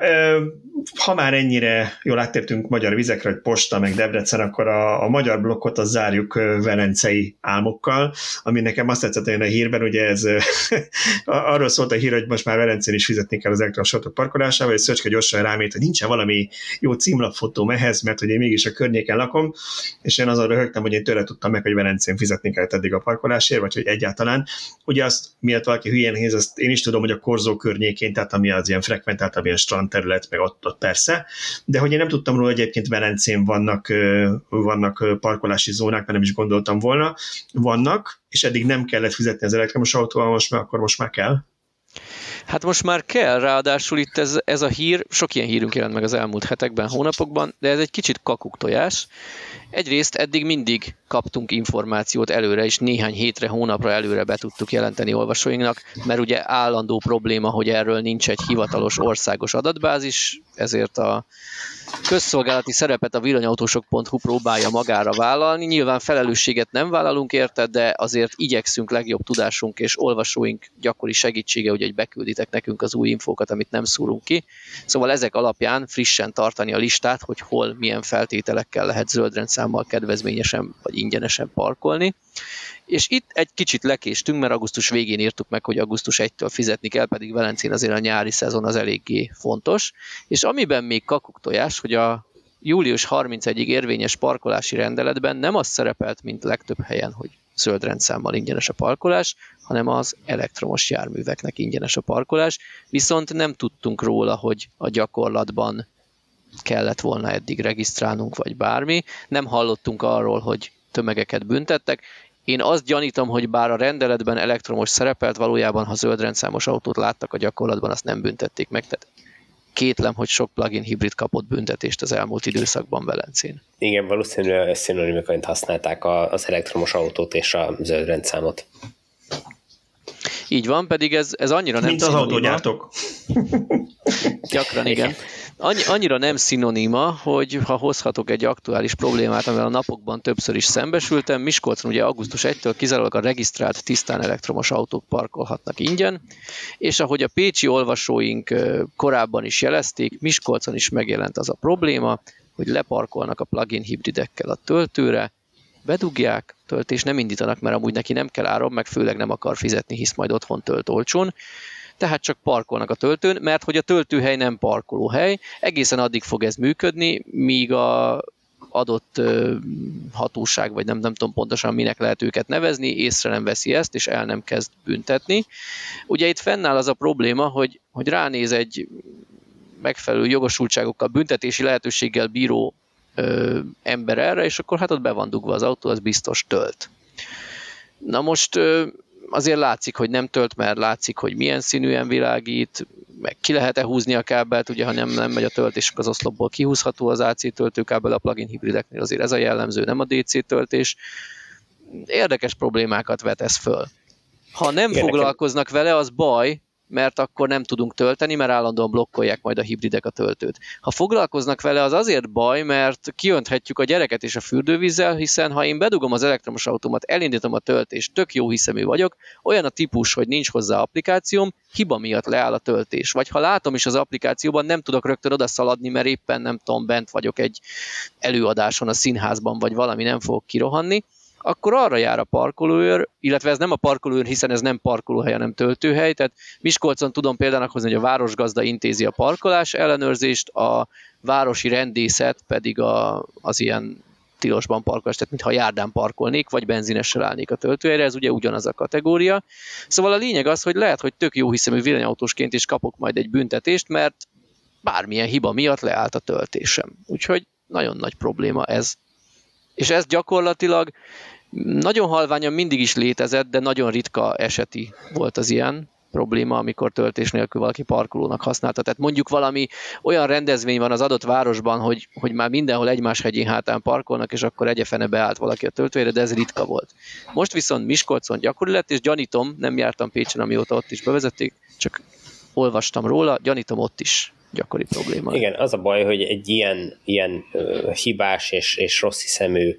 ha már ennyire jól áttértünk magyar vizekre, hogy Posta meg Debrecen, akkor a, a magyar blokkot az zárjuk velencei álmokkal, ami nekem azt tetszett hogy a hírben, ugye ez arról szólt a hír, hogy most már Velencén is fizetni kell az elektromos autók parkolásával, és Szöcske gyorsan rámét, hogy nincsen valami jó címlapfotóm ehhez, mert hogy én mégis a környéken lakom, és én azon röhögtem, hogy én tőle tudtam meg, hogy Velencén fizetni kellett eddig a parkolásért, vagy hogy egyáltalán. Ugye azt, miatt valaki hülyen héz, azt én is tudom, hogy a Korzó környékén, tehát ami az ilyen frekventáltabb ilyen strandterület, meg ott, ott persze, de hogy én nem tudtam róla, hogy egyébként Velencén vannak, vannak parkolási zónák, mert nem is gondoltam volna, vannak, és eddig nem kellett fizetni az elektromos autóval, most már, akkor most már kell. Hát most már kell, ráadásul itt ez, ez a hír, sok ilyen hírünk jelent meg az elmúlt hetekben, hónapokban, de ez egy kicsit kakuktojás. Egyrészt eddig mindig kaptunk információt előre, és néhány hétre, hónapra előre be tudtuk jelenteni olvasóinknak, mert ugye állandó probléma, hogy erről nincs egy hivatalos országos adatbázis, ezért a közszolgálati szerepet a villanyautósok.hu próbálja magára vállalni. Nyilván felelősséget nem vállalunk érte, de azért igyekszünk legjobb tudásunk és olvasóink gyakori segítsége, hogy bekülditek nekünk az új infókat, amit nem szúrunk ki. Szóval ezek alapján frissen tartani a listát, hogy hol milyen feltételekkel lehet zöldrendszámmal kedvezményesen vagy ingyenesen parkolni. És itt egy kicsit lekéstünk, mert augusztus végén írtuk meg, hogy augusztus 1-től fizetni kell, pedig Velencén azért a nyári szezon az eléggé fontos. És amiben még kakuk hogy a július 31-ig érvényes parkolási rendeletben nem az szerepelt, mint legtöbb helyen, hogy zöld rendszámmal ingyenes a parkolás, hanem az elektromos járműveknek ingyenes a parkolás, viszont nem tudtunk róla, hogy a gyakorlatban kellett volna eddig regisztrálnunk, vagy bármi. Nem hallottunk arról, hogy tömegeket büntettek. Én azt gyanítom, hogy bár a rendeletben elektromos szerepelt, valójában ha zöld rendszámos autót láttak a gyakorlatban, azt nem büntették meg. Tehát kétlem, hogy sok plugin hibrid kapott büntetést az elmúlt időszakban Velencén. Igen, valószínűleg szinonimiként használták az elektromos autót és a zöld rendszámot. Így van, pedig ez, ez annyira nem Mint az autógyártók. Gyakran igen. Annyi, annyira nem szinoníma, hogy ha hozhatok egy aktuális problémát, amivel a napokban többször is szembesültem, Miskolcon ugye augusztus 1-től kizárólag a regisztrált tisztán elektromos autók parkolhatnak ingyen, és ahogy a pécsi olvasóink korábban is jelezték, Miskolcon is megjelent az a probléma, hogy leparkolnak a plugin hibridekkel a töltőre, bedugják, töltés nem indítanak, mert amúgy neki nem kell áram, meg főleg nem akar fizetni, hisz majd otthon tölt olcsón, tehát csak parkolnak a töltőn, mert hogy a töltőhely nem parkolóhely, egészen addig fog ez működni, míg a adott hatóság, vagy nem, nem tudom pontosan minek lehet őket nevezni, észre nem veszi ezt, és el nem kezd büntetni. Ugye itt fennáll az a probléma, hogy, hogy ránéz egy megfelelő jogosultságokkal, büntetési lehetőséggel bíró ö, ember erre, és akkor hát ott be van dugva az autó, az biztos tölt. Na most azért látszik, hogy nem tölt, mert látszik, hogy milyen színűen világít, meg ki lehet-e húzni a kábelt, ugye ha nem, nem megy a töltés, az oszlopból kihúzható az AC töltőkábel, a plugin hibrideknél azért ez a jellemző, nem a DC töltés. Érdekes problémákat vet ez föl. Ha nem Igen, foglalkoznak vele, az baj, mert akkor nem tudunk tölteni, mert állandóan blokkolják majd a hibridek a töltőt. Ha foglalkoznak vele, az azért baj, mert kiönthetjük a gyereket és a fürdővízzel, hiszen ha én bedugom az elektromos autómat, elindítom a töltést, tök jó hiszemű vagyok, olyan a típus, hogy nincs hozzá applikációm, hiba miatt leáll a töltés. Vagy ha látom is az applikációban, nem tudok rögtön oda szaladni, mert éppen nem tudom, bent vagyok egy előadáson a színházban, vagy valami nem fogok kirohanni, akkor arra jár a parkolóőr, illetve ez nem a parkolóőr, hiszen ez nem parkolóhely, hanem töltőhely, tehát Miskolcon tudom példának hozni, hogy a városgazda intézi a parkolás ellenőrzést, a városi rendészet pedig a, az ilyen tilosban parkolás, tehát mintha járdán parkolnék, vagy benzinessel állnék a töltőhelyre, ez ugye ugyanaz a kategória. Szóval a lényeg az, hogy lehet, hogy tök jó hiszemű villanyautósként is kapok majd egy büntetést, mert bármilyen hiba miatt leállt a töltésem. Úgyhogy nagyon nagy probléma ez. És ez gyakorlatilag nagyon halványan mindig is létezett, de nagyon ritka eseti volt az ilyen probléma, amikor töltés nélkül valaki parkolónak használta. Tehát mondjuk valami olyan rendezvény van az adott városban, hogy, hogy már mindenhol egymás hegyén hátán parkolnak, és akkor egyefene beállt valaki a töltőjére, de ez ritka volt. Most viszont Miskolcon gyakori lett, és gyanítom, nem jártam Pécsen, amióta ott is bevezették, csak olvastam róla, gyanítom ott is gyakori probléma. Igen, az a baj, hogy egy ilyen, ilyen uh, hibás és, és rossz hiszemű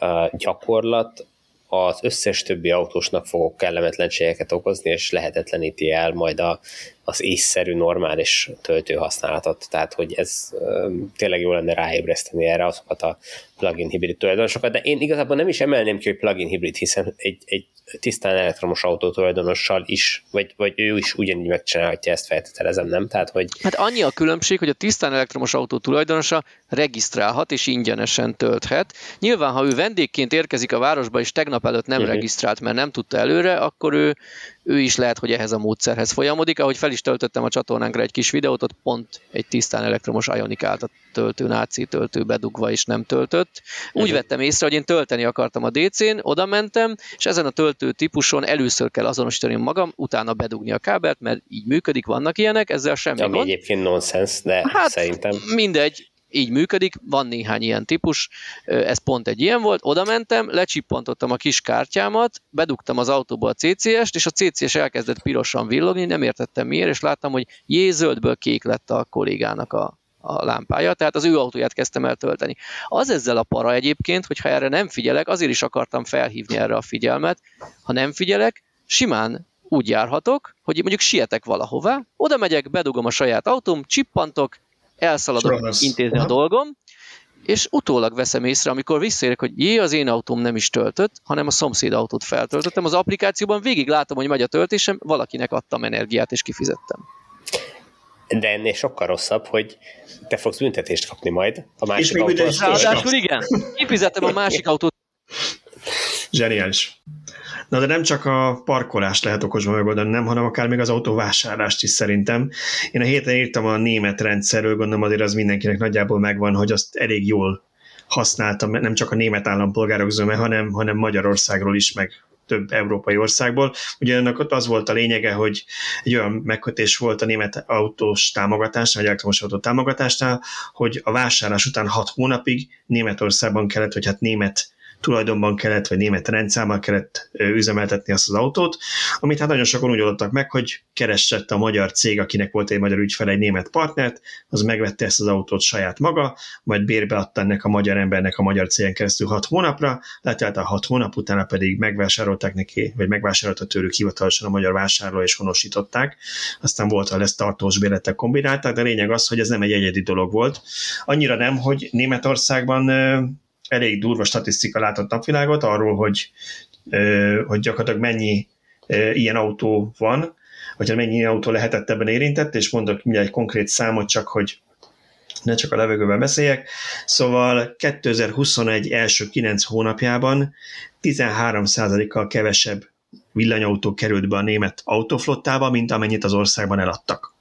uh, gyakorlat az összes többi autósnak fogok kellemetlenségeket okozni, és lehetetleníti el majd a, az észszerű, normális töltőhasználatot. Tehát, hogy ez tényleg jó lenne ráébreszteni erre azokat a plugin hibrid tulajdonosokat, de én igazából nem is emelném ki, hogy plugin hibrid, hiszen egy, egy tisztán elektromos autó tulajdonossal is, vagy, vagy ő is ugyanígy megcsinálhatja ezt, feltételezem, nem? Tehát, hogy... Hát annyi a különbség, hogy a tisztán elektromos autó tulajdonosa regisztrálhat és ingyenesen tölthet. Nyilván, ha ő vendégként érkezik a városba, és tegnap előtt nem uh-huh. regisztrált, mert nem tudta előre, akkor ő ő is lehet, hogy ehhez a módszerhez folyamodik. Ahogy fel is töltöttem a csatornánkra egy kis videót, ott pont egy tisztán elektromos ionikát a töltőn AC töltő bedugva is nem töltött. Úgy uh-huh. vettem észre, hogy én tölteni akartam a DC-n, oda mentem, és ezen a töltő típuson először kell azonosítani magam, utána bedugni a kábelt, mert így működik, vannak ilyenek, ezzel semmi Ami gond. egyébként nonsens, de hát, szerintem... mindegy, így működik, van néhány ilyen típus, ez pont egy ilyen volt, oda mentem, lecsippantottam a kis kártyámat, bedugtam az autóba a CCS-t, és a CCS elkezdett pirosan villogni, nem értettem miért, és láttam, hogy jé, zöldből kék lett a kollégának a, a lámpája, tehát az ő autóját kezdtem el tölteni. Az ezzel a para egyébként, hogyha erre nem figyelek, azért is akartam felhívni erre a figyelmet, ha nem figyelek, simán úgy járhatok, hogy mondjuk sietek valahová, oda megyek, bedugom a saját autóm, csippantok, elszaladok intézni Aha. a dolgom, és utólag veszem észre, amikor visszaérek, hogy jé, az én autóm nem is töltött, hanem a szomszéd autót feltöltöttem. Az applikációban végig látom, hogy megy a töltésem, valakinek adtam energiát, és kifizettem. De ennél sokkal rosszabb, hogy te fogsz büntetést kapni majd a másik autót. Ráadásul igen, kifizettem a másik autót. Zseniális. Na de nem csak a parkolást lehet okosban megoldani, nem, hanem akár még az autóvásárlást is szerintem. Én a héten írtam a német rendszerről, gondolom azért az mindenkinek nagyjából megvan, hogy azt elég jól használtam, nem csak a német állampolgárok zöme, hanem, hanem Magyarországról is, meg több európai országból. Ugye ennek ott az volt a lényege, hogy egy olyan megkötés volt a német autós támogatásnál, vagy elektromos autó támogatásnál, hogy a vásárlás után hat hónapig Németországban kellett, vagy hát német tulajdonban kellett, vagy német rendszámmal kellett üzemeltetni azt az autót, amit hát nagyon sokan úgy oldottak meg, hogy keresett a magyar cég, akinek volt egy magyar ügyfele, egy német partnert, az megvette ezt az autót saját maga, majd bérbe adta ennek a magyar embernek a magyar cégen keresztül hat hónapra, letelt a hat hónap utána pedig megvásárolták neki, vagy megvásárolta tőlük hivatalosan a magyar vásárló és honosították. Aztán volt, ha lesz tartós bérletek kombinálták, de lényeg az, hogy ez nem egy egyedi dolog volt. Annyira nem, hogy Németországban elég durva statisztika látott napvilágot arról, hogy, hogy gyakorlatilag mennyi ilyen autó van, vagy mennyi ilyen autó lehetett ebben érintett, és mondok mindjárt egy konkrét számot, csak hogy ne csak a levegőben beszéljek. Szóval 2021 első 9 hónapjában 13%-kal kevesebb villanyautó került be a német autóflottába, mint amennyit az országban eladtak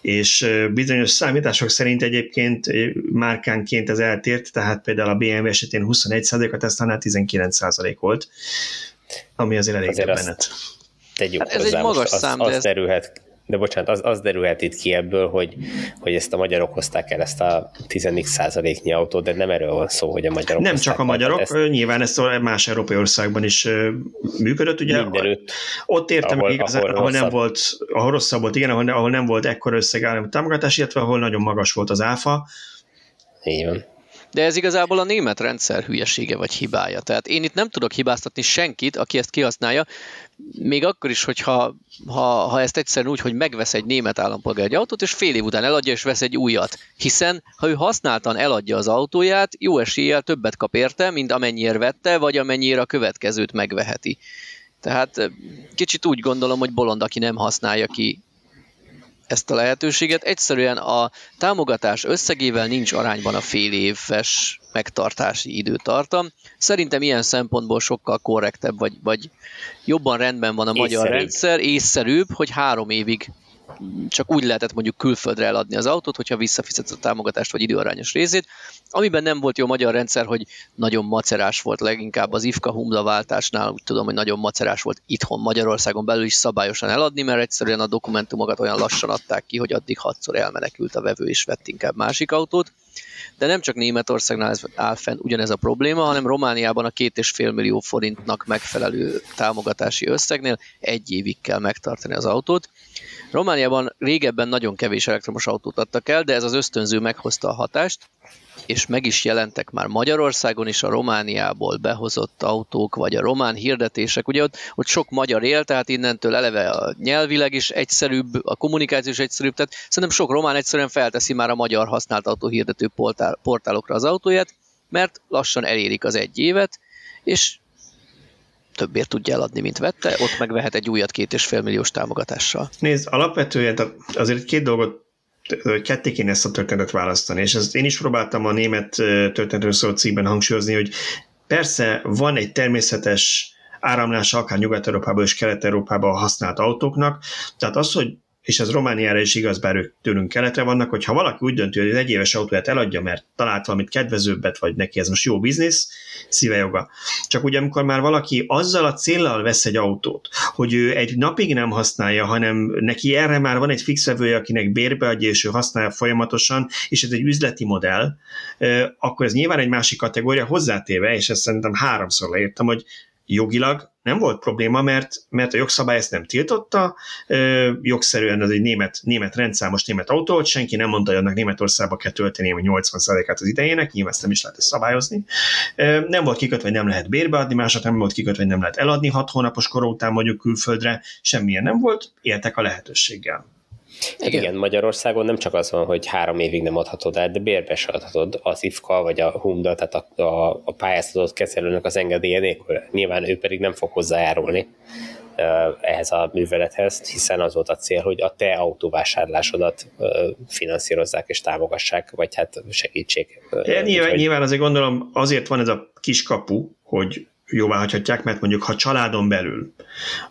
és bizonyos számítások szerint egyébként márkánként ez eltért, tehát például a BMW esetén 21%, a Tesla-nál 19% volt, ami azért elég azért többenet. Tegyük hát ez hozzá, egy magas az, szám, az, de ez... derülhet de bocsánat, az, az derülhet itt ki ebből, hogy, hogy ezt a magyarok hozták el, ezt a 10 százaléknyi autót, de nem erről van szó, hogy a magyarok Nem csak a magyarok, ezt. nyilván ez más európai országban is működött, ugye? Mindenütt. Ott értem ahol, igazán, ahol, ahol nem volt, ahol rosszabb volt, igen, ahol, ahol nem volt ekkor összeg támogatás, illetve ahol nagyon magas volt az áfa. Így van. De ez igazából a német rendszer hülyesége vagy hibája. Tehát én itt nem tudok hibáztatni senkit, aki ezt kihasználja. Még akkor is, hogyha ha, ha ezt egyszerűen úgy, hogy megvesz egy német állampolgár egy autót, és fél év után eladja, és vesz egy újat. Hiszen, ha ő használtan eladja az autóját, jó eséllyel többet kap érte, mint amennyire vette, vagy amennyire a következőt megveheti. Tehát kicsit úgy gondolom, hogy bolond, aki nem használja ki ezt a lehetőséget. Egyszerűen a támogatás összegével nincs arányban a fél éves megtartási időtartam. Szerintem ilyen szempontból sokkal korrektebb, vagy, vagy jobban rendben van a észszerűbb. magyar rendszer, észszerűbb, hogy három évig csak úgy lehetett mondjuk külföldre eladni az autót, hogyha visszafizet a támogatást vagy időarányos részét. Amiben nem volt jó a magyar rendszer, hogy nagyon macerás volt leginkább az IFKA Humda váltásnál, úgy tudom, hogy nagyon macerás volt itthon Magyarországon belül is szabályosan eladni, mert egyszerűen a dokumentumokat olyan lassan adták ki, hogy addig hatszor elmenekült a vevő és vett inkább másik autót. De nem csak Németországnál áll fenn ugyanez a probléma, hanem Romániában a két és fél millió forintnak megfelelő támogatási összegnél egy évig kell megtartani az autót. Romániában régebben nagyon kevés elektromos autót adtak el, de ez az ösztönző meghozta a hatást, és meg is jelentek már Magyarországon is a Romániából behozott autók, vagy a román hirdetések. Ugye ott, ott sok magyar él, tehát innentől eleve a nyelvileg is egyszerűbb, a kommunikáció is egyszerűbb, tehát szerintem sok román egyszerűen felteszi már a magyar használt autó hirdető portál, portálokra az autóját, mert lassan elérik az egy évet, és többért tudja eladni, mint vette, ott megvehet egy újat két és fél milliós támogatással. Nézd, alapvetően azért két dolgot ketté kéne ezt a történetet választani, és ezt én is próbáltam a német történetről szóló cikkben hangsúlyozni, hogy persze van egy természetes áramlása akár Nyugat-Európában és Kelet-Európában használt autóknak, tehát az, hogy és ez Romániára is igaz, bár ők tőlünk keletre vannak, hogy ha valaki úgy dönti, hogy az egyéves autóját eladja, mert talált valamit kedvezőbbet, vagy neki ez most jó biznisz, szíve joga. Csak ugye amikor már valaki azzal a céllal vesz egy autót, hogy ő egy napig nem használja, hanem neki erre már van egy fix vevője, akinek bérbe adja, és ő használja folyamatosan, és ez egy üzleti modell, akkor ez nyilván egy másik kategória hozzátéve, és ezt szerintem háromszor leírtam, hogy jogilag nem volt probléma, mert, mert a jogszabály ezt nem tiltotta, ö, jogszerűen az egy német, német rendszámos német autó, senki nem mondta, hogy annak Németországba kell tölteni a 80%-át az idejének, nyilván ezt nem is lehet szabályozni. Nem volt kikötve, hogy nem lehet bérbe adni, mások nem volt kikötve, hogy nem lehet eladni hat hónapos kor után mondjuk külföldre, semmilyen nem volt, éltek a lehetőséggel. Igen. Igen, Magyarországon nem csak az van, hogy három évig nem adhatod el, de bérbe se adhatod az IFKA vagy a HUMDA, tehát a, a, a pályázatot kezelőnek az engedélye nélkül. Nyilván ő pedig nem fog hozzájárulni ehhez a művelethez, hiszen az volt a cél, hogy a te autóvásárlásodat finanszírozzák és támogassák, vagy hát segítség. nyilván, hogy... nyilván azért gondolom azért van ez a kiskapu, hogy jóvá hagyhatják, mert mondjuk ha családon belül,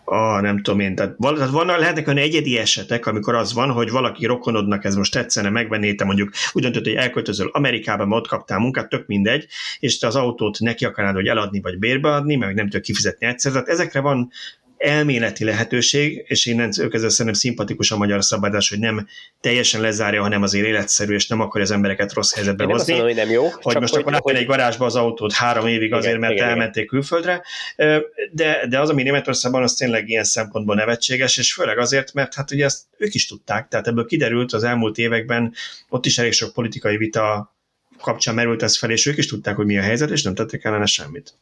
a, nem tudom én, tehát, val, tehát vannak, lehetnek olyan egyedi esetek, amikor az van, hogy valaki rokonodnak ez most tetszene, megvenné, te mondjuk úgy döntött, hogy elköltözöl Amerikába, mert ott kaptál munkát, tök mindegy, és te az autót neki akarnád, hogy eladni vagy bérbeadni, meg nem tudod kifizetni egyszer. Tehát ezekre van elméleti lehetőség, és innen ők ezzel szerintem szimpatikus a magyar szabályozás, hogy nem teljesen lezárja, hanem azért életszerű, és nem akarja az embereket rossz helyzetbe Én hozni. Nem mondom, hogy nem jó. Hogy most hogy, akkor hogy... egy garázsba az autót három évig igen, azért, mert igen, elmenték igen. külföldre. De, de az, ami Németországban, az tényleg ilyen szempontból nevetséges, és főleg azért, mert hát ugye ezt ők is tudták, tehát ebből kiderült az elmúlt években, ott is elég sok politikai vita kapcsán merült ez fel, és ők is tudták, hogy mi a helyzet, és nem tettek ellene semmit.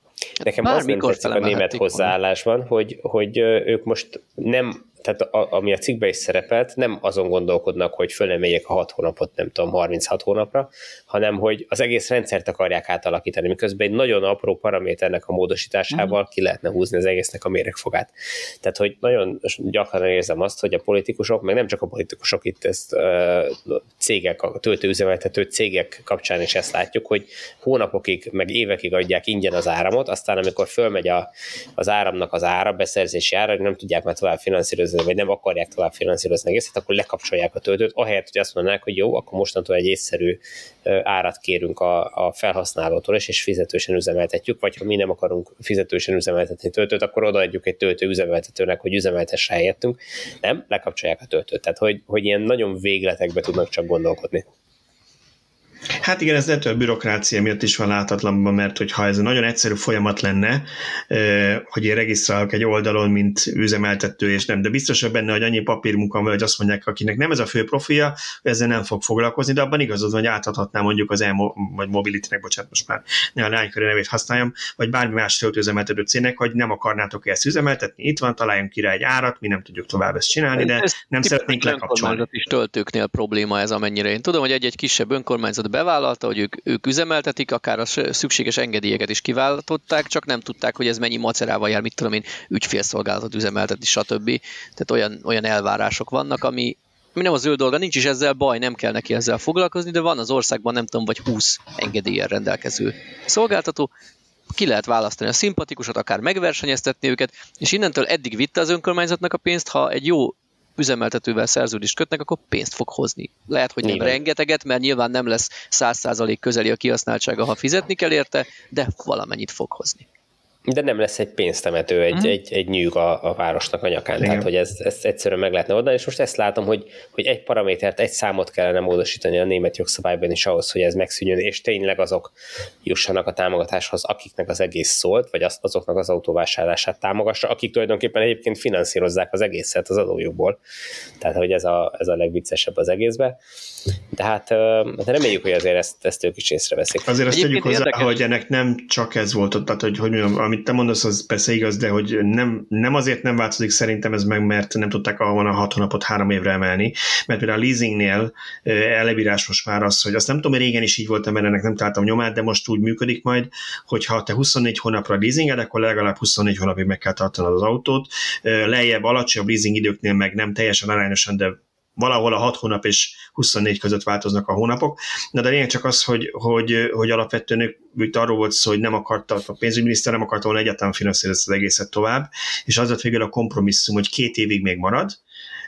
Nekem az nem tetszik a német hozzáállásban, hogy, hogy ők most nem tehát a, ami a cikkben is szerepelt, nem azon gondolkodnak, hogy fölemeljék a 6 hónapot, nem tudom, 36 hónapra, hanem hogy az egész rendszert akarják átalakítani, miközben egy nagyon apró paraméternek a módosításával ki lehetne húzni az egésznek a méregfogát. Tehát, hogy nagyon gyakran érzem azt, hogy a politikusok, meg nem csak a politikusok itt ezt cégek, a töltőüzemeltető cégek kapcsán is ezt látjuk, hogy hónapokig, meg évekig adják ingyen az áramot, aztán amikor fölmegy a, az áramnak az ára, beszerzési ára, nem tudják már tovább finanszírozni finanszírozni, vagy nem akarják tovább finanszírozni egészet, akkor lekapcsolják a töltőt, ahelyett, hogy azt mondanák, hogy jó, akkor mostantól egy észszerű árat kérünk a, a felhasználótól is, és fizetősen üzemeltetjük, vagy ha mi nem akarunk fizetősen üzemeltetni töltőt, akkor odaadjuk egy töltő üzemeltetőnek, hogy üzemeltesse helyettünk. Nem, lekapcsolják a töltőt. Tehát, hogy, hogy ilyen nagyon végletekbe tudnak csak gondolkodni. Hát igen, ez lehet, hogy a bürokrácia miatt is van láthatatlanban, mert hogyha ez egy nagyon egyszerű folyamat lenne, hogy én regisztrálok egy oldalon, mint üzemeltető, és nem, de biztos benne, hogy annyi papírmunka van, hogy azt mondják, akinek nem ez a fő profilja, ezzel nem fog foglalkozni, de abban igazad, hogy átadhatná mondjuk az e vagy mobility bocsánat, most már ne a lánykörű nevét használjam, vagy bármi más töltőüzemeltető cégnek, hogy nem akarnátok ezt üzemeltetni, itt van, találjunk ki rá egy árat, mi nem tudjuk tovább ezt csinálni, de nem szeretnénk lekapcsolni. is töltőknél probléma ez, amennyire én tudom, hogy egy-egy kisebb önkormányzat bevállalta, hogy ők, ők üzemeltetik, akár a szükséges engedélyeket is kiváltották, csak nem tudták, hogy ez mennyi macerával jár, mit tudom én, ügyfélszolgálatot üzemeltetni, stb. Tehát olyan, olyan elvárások vannak, ami, ami nem az ő dolga, nincs is ezzel baj, nem kell neki ezzel foglalkozni, de van az országban nem tudom, vagy 20 engedélyen rendelkező szolgáltató, ki lehet választani a szimpatikusat, akár megversenyeztetni őket, és innentől eddig vitte az önkormányzatnak a pénzt, ha egy jó üzemeltetővel szerződést kötnek, akkor pénzt fog hozni. Lehet, hogy nem Nyilván. rengeteget, mert nyilván nem lesz 100% közeli a kihasználtsága, ha fizetni kell érte, de valamennyit fog hozni. De nem lesz egy pénztemető, egy, uh-huh. egy, egy nyűg a, a városnak a nyakán. Igen. Tehát, hogy ez, ezt egyszerűen meg lehetne oldani, és most ezt látom, hogy, hogy egy paramétert, egy számot kellene módosítani a német jogszabályban is ahhoz, hogy ez megszűnjön, és tényleg azok jussanak a támogatáshoz, akiknek az egész szólt, vagy az, azoknak az autóvásárlását támogassa, akik tulajdonképpen egyébként finanszírozzák az egészet az adójukból. Tehát, hogy ez a, ez a legviccesebb az egészbe. De hát de reméljük, hogy azért ezt, ezt ők is észreveszik. Azért azt tegyük hozzá, érdekes. hogy ennek nem csak ez volt, tehát hogy, hogy mondjam, amit te mondasz, az persze igaz, de hogy nem, nem azért nem változik szerintem ez meg, mert nem tudták ahol a hat hónapot három évre emelni, mert például a leasingnél elebírás most már az, hogy azt nem tudom, hogy régen is így volt, mert ennek nem találtam nyomát, de most úgy működik majd, hogy ha te 24 hónapra leasinged, akkor legalább 24 hónapig meg kell tartanod az autót. Lejjebb, alacsonyabb leasing időknél meg nem teljesen arányosan, de valahol a 6 hónap és 24 között változnak a hónapok. Na de lényeg csak az, hogy, hogy, hogy alapvetően itt arról volt szó, hogy nem akarta, a pénzügyminiszter nem akarta volna egyáltalán finanszírozni az egészet tovább, és az lett végül a kompromisszum, hogy két évig még marad,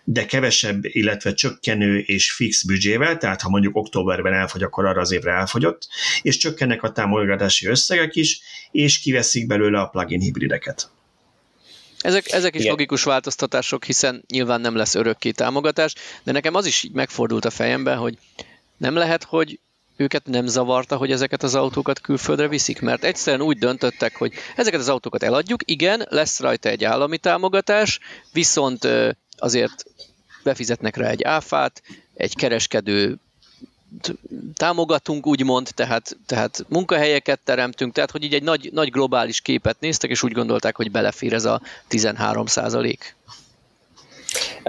de kevesebb, illetve csökkenő és fix büdzsével, tehát ha mondjuk októberben elfogy, akkor arra az évre elfogyott, és csökkennek a támogatási összegek is, és kiveszik belőle a plugin hibrideket. Ezek, ezek is Igen. logikus változtatások, hiszen nyilván nem lesz örökké támogatás, de nekem az is így megfordult a fejembe, hogy nem lehet, hogy őket nem zavarta, hogy ezeket az autókat külföldre viszik, mert egyszerűen úgy döntöttek, hogy ezeket az autókat eladjuk, igen, lesz rajta egy állami támogatás, viszont azért befizetnek rá egy áfát, egy kereskedő támogatunk, úgymond, tehát, tehát munkahelyeket teremtünk, tehát hogy így egy nagy, nagy globális képet néztek, és úgy gondolták, hogy belefér ez a 13 százalék.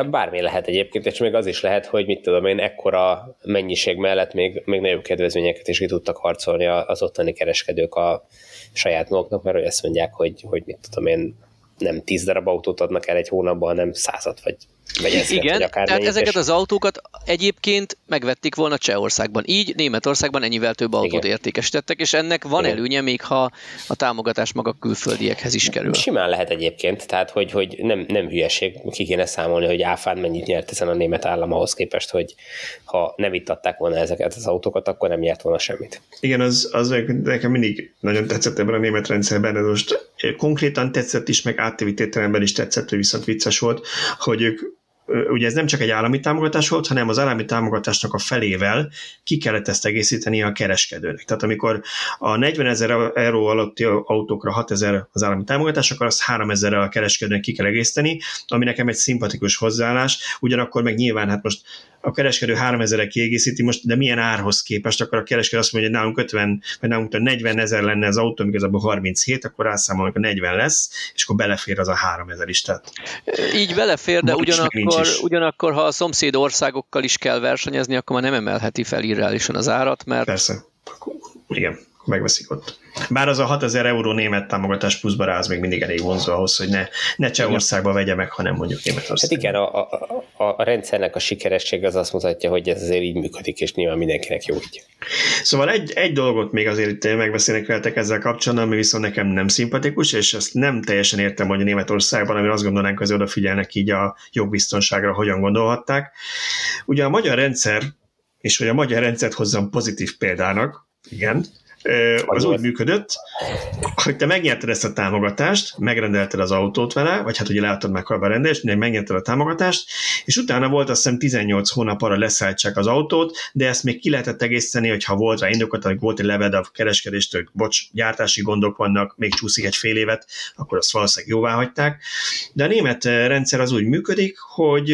Bármi lehet egyébként, és még az is lehet, hogy mit tudom én, ekkora mennyiség mellett még, még nagyobb kedvezményeket is ki tudtak harcolni az ottani kereskedők a saját maguknak, mert hogy ezt mondják, hogy, hogy mit tudom én, nem tíz darab autót adnak el egy hónapban, hanem százat, vagy vagy ezeket, Igen, vagy tehát ezeket az autókat egyébként megvették volna Csehországban. Így Németországban ennyivel több autót Igen. értékesítettek, és ennek van Igen. előnye, még ha a támogatás maga külföldiekhez is kerül. Simán lehet egyébként, tehát hogy, hogy nem, nem hülyeség, ki kéne számolni, hogy áfán mennyit nyert ezen a német állam ahhoz képest, hogy ha nem itt adták volna ezeket az autókat, akkor nem nyert volna semmit. Igen, az, az nekem mindig nagyon tetszett ebben a német rendszerben, de most konkrétan tetszett is, meg áttévítételemben is tetszett, hogy viszont vicces volt, hogy ők ugye ez nem csak egy állami támogatás volt, hanem az állami támogatásnak a felével ki kellett ezt egészíteni a kereskedőnek. Tehát amikor a 40 ezer euró alatti autókra 6 ezer az állami támogatás, akkor azt 3 ezerrel a kereskedőnek ki kell egészíteni, ami nekem egy szimpatikus hozzáállás, ugyanakkor meg nyilván hát most a kereskedő 3000 kiegészíti most, de milyen árhoz képest, akkor a kereskedő azt mondja, hogy nálunk 50, vagy nálunk 40 ezer lenne az autó, igazából 37, akkor rászámolnak, a 40 lesz, és akkor belefér az a 3000 is. Tehát. Így belefér, de ugyanakkor, ugyanakkor, ha a szomszéd országokkal is kell versenyezni, akkor már nem emelheti fel irreálisan az árat, mert... Persze. Igen megveszik ott. Bár az a 6000 euró német támogatás pluszba rá, az még mindig elég vonzó ahhoz, hogy ne, ne Csehországba vegye meg, hanem mondjuk Németországba. Hát igen, a, a, a, a rendszernek a sikeressége az azt mutatja, hogy ez azért így működik, és nyilván mindenkinek jó így. Szóval egy, egy dolgot még azért itt megbeszélnek veletek ezzel kapcsolatban, ami viszont nekem nem szimpatikus, és ezt nem teljesen értem, hogy a Németországban, ami azt gondolnánk, hogy odafigyelnek így a jogbiztonságra, hogyan gondolhatták. Ugye a magyar rendszer, és hogy a magyar rendszert hozzam pozitív példának, igen, az úgy működött, hogy te megnyerted ezt a támogatást, megrendelted az autót vele, vagy hát ugye leadtad meg a rendelést, megnyerted a támogatást, és utána volt azt hiszem 18 hónap arra leszálltsák az autót, de ezt még ki lehetett egészíteni, hogyha volt rá indokat, hogy volt egy leved a kereskedéstől, bocs, gyártási gondok vannak, még csúszik egy fél évet, akkor azt valószínűleg jóvá hagyták. De a német rendszer az úgy működik, hogy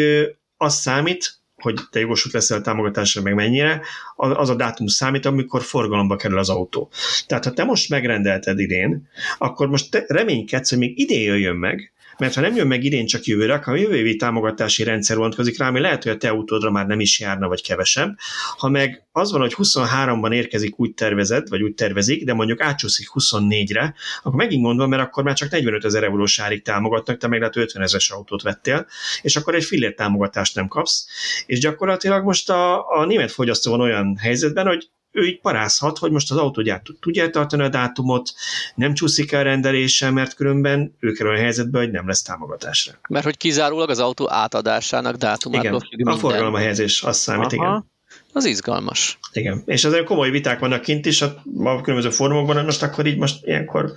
az számít, hogy te jogosult leszel támogatásra, meg mennyire, az a dátum számít, amikor forgalomba kerül az autó. Tehát ha te most megrendelted idén, akkor most te reménykedsz, hogy még idén jöjjön meg, mert ha nem jön meg idén csak jövőre, akkor a jövő évi támogatási rendszer vonatkozik rá, ami lehet, hogy a te autódra már nem is járna, vagy kevesebb. Ha meg az van, hogy 23-ban érkezik úgy tervezett, vagy úgy tervezik, de mondjuk átsúszik 24-re, akkor megint mondom, mert akkor már csak 45 ezer eurós árig támogatnak, te meg lehet 50 ezeres autót vettél, és akkor egy fillér támogatást nem kapsz. És gyakorlatilag most a, a német fogyasztó van olyan helyzetben, hogy ő így parázhat, hogy most az autógyártó tudja tartani a dátumot, nem csúszik el rendelése, mert különben ő kerül a helyzetbe, hogy nem lesz támogatásra. Mert hogy kizárólag az autó átadásának dátumát Igen, a forgalom a helyezés, azt számít, Aha. igen. Az izgalmas. Igen, és azért komoly viták vannak kint is a, a különböző fórumokban, hogy most akkor így most ilyenkor...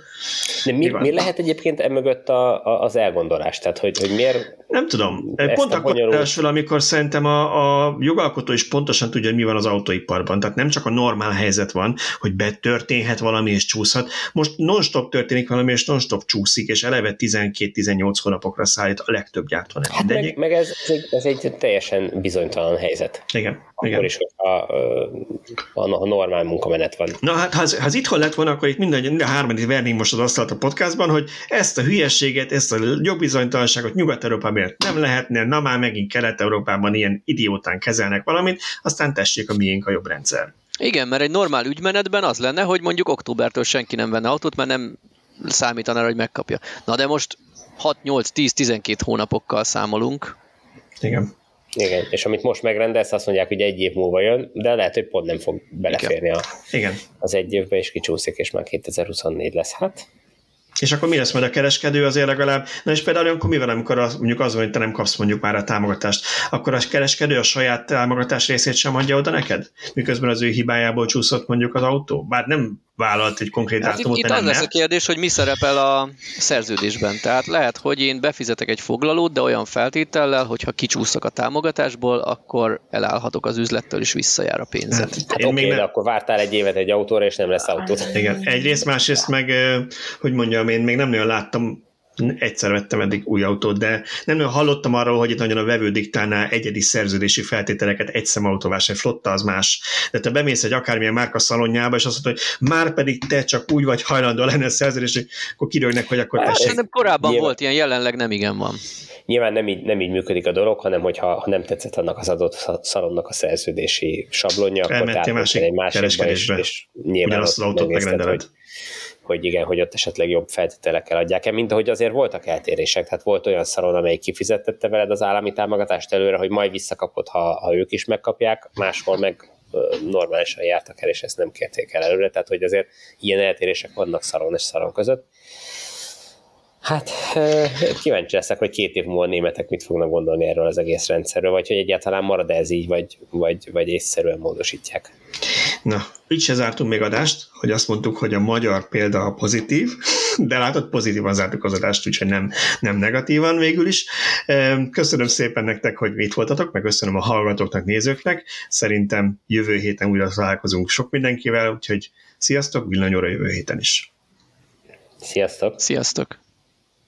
De mi, mi, mi lehet egyébként emögött a, a, az elgondolás? Tehát, hogy, hogy miért... Nem tudom. Pont akkor bonyolult... amikor szerintem a, a jogalkotó is pontosan tudja, hogy mi van az autóiparban. Tehát nem csak a normál helyzet van, hogy betörténhet valami és csúszhat. Most non-stop történik valami, és non-stop csúszik, és eleve 12-18 hónapokra szállít a legtöbb gyártó. Hát meg, meg ez, ez, egy, ez egy teljesen bizonytalan helyzet. Igen. Akkor Igen. is, hogyha a, a normál munkamenet van. Na hát, ha az, ha az itthon lett volna, akkor itt minden, minden hármadik vernénk most az asztalt a podcastban, hogy ezt a hülyességet, ezt a jogbizonytalanságot Nyugat-Európában nem lehetne, na már megint Kelet-Európában ilyen idiótán kezelnek valamit, aztán tessék a miénk a jobb rendszer. Igen, mert egy normál ügymenetben az lenne, hogy mondjuk októbertől senki nem venne autót, mert nem számítaná, hogy megkapja. Na de most 6, 8, 10, 12 hónapokkal számolunk. Igen. Igen, és amit most megrendelsz, azt mondják, hogy egy év múlva jön, de lehet, hogy pont nem fog beleférni a, Igen. az egy évbe, és kicsúszik, és már 2024 lesz. Hát és akkor mi lesz majd a kereskedő azért legalább? Na és például akkor mi van, amikor az, mondjuk az van, hogy te nem kapsz mondjuk már a támogatást, akkor a kereskedő a saját támogatás részét sem adja oda neked? Miközben az ő hibájából csúszott mondjuk az autó? Bár nem vállalt egy konkrét hát dátumot, itt, itt az lesz a kérdés, hogy mi szerepel a szerződésben. Tehát lehet, hogy én befizetek egy foglalót, de olyan feltétellel, hogyha kicsúszok a támogatásból, akkor elállhatok az üzlettől, és visszajár a pénzem. Hát, hát oké, okay, de akkor vártál egy évet egy autóra, és nem lesz autót. Igen, egyrészt, másrészt meg, hogy mondjam, én még nem nagyon láttam egyszer vettem eddig új autót, de nem nagyon hallottam arról, hogy itt nagyon a vevő diktálná egyedi szerződési feltételeket egy szemautóvásárló flotta az más. De te bemész egy akármilyen márka szalonjába, és azt mondod, hogy már pedig te csak úgy vagy hajlandó lenne szerződés, akkor kirögnek, hogy akkor hát, Szerintem korábban nyilván, volt ilyen, jelenleg nem igen van. Nyilván nem így, nem így működik a dolog, hanem hogyha ha nem tetszett annak az adott szalonnak a szerződési sablonja, akkor másik egy másikba, és, és nyilván az autót megrendeled. Hogy, hogy igen, hogy ott esetleg jobb feltételekkel adják el, mint ahogy azért voltak eltérések. Tehát volt olyan szalon, amelyik kifizettette veled az állami támogatást előre, hogy majd visszakapod, ha, ha ők is megkapják, máshol meg normálisan jártak el, és ezt nem kérték el előre, tehát hogy azért ilyen eltérések vannak szaron és szaron között. Hát kíváncsi leszek, hogy két év múlva a németek mit fognak gondolni erről az egész rendszerről, vagy hogy egyáltalán marad ez így, vagy, vagy, vagy észszerűen módosítják. Na, így se zártunk még adást, hogy azt mondtuk, hogy a magyar példa pozitív, de látod, pozitívan zártuk az adást, úgyhogy nem, nem negatívan végül is. Köszönöm szépen nektek, hogy itt voltatok, meg köszönöm a hallgatóknak, nézőknek. Szerintem jövő héten újra találkozunk sok mindenkivel, úgyhogy sziasztok, villanyóra jövő héten is. Sziasztok! Sziasztok!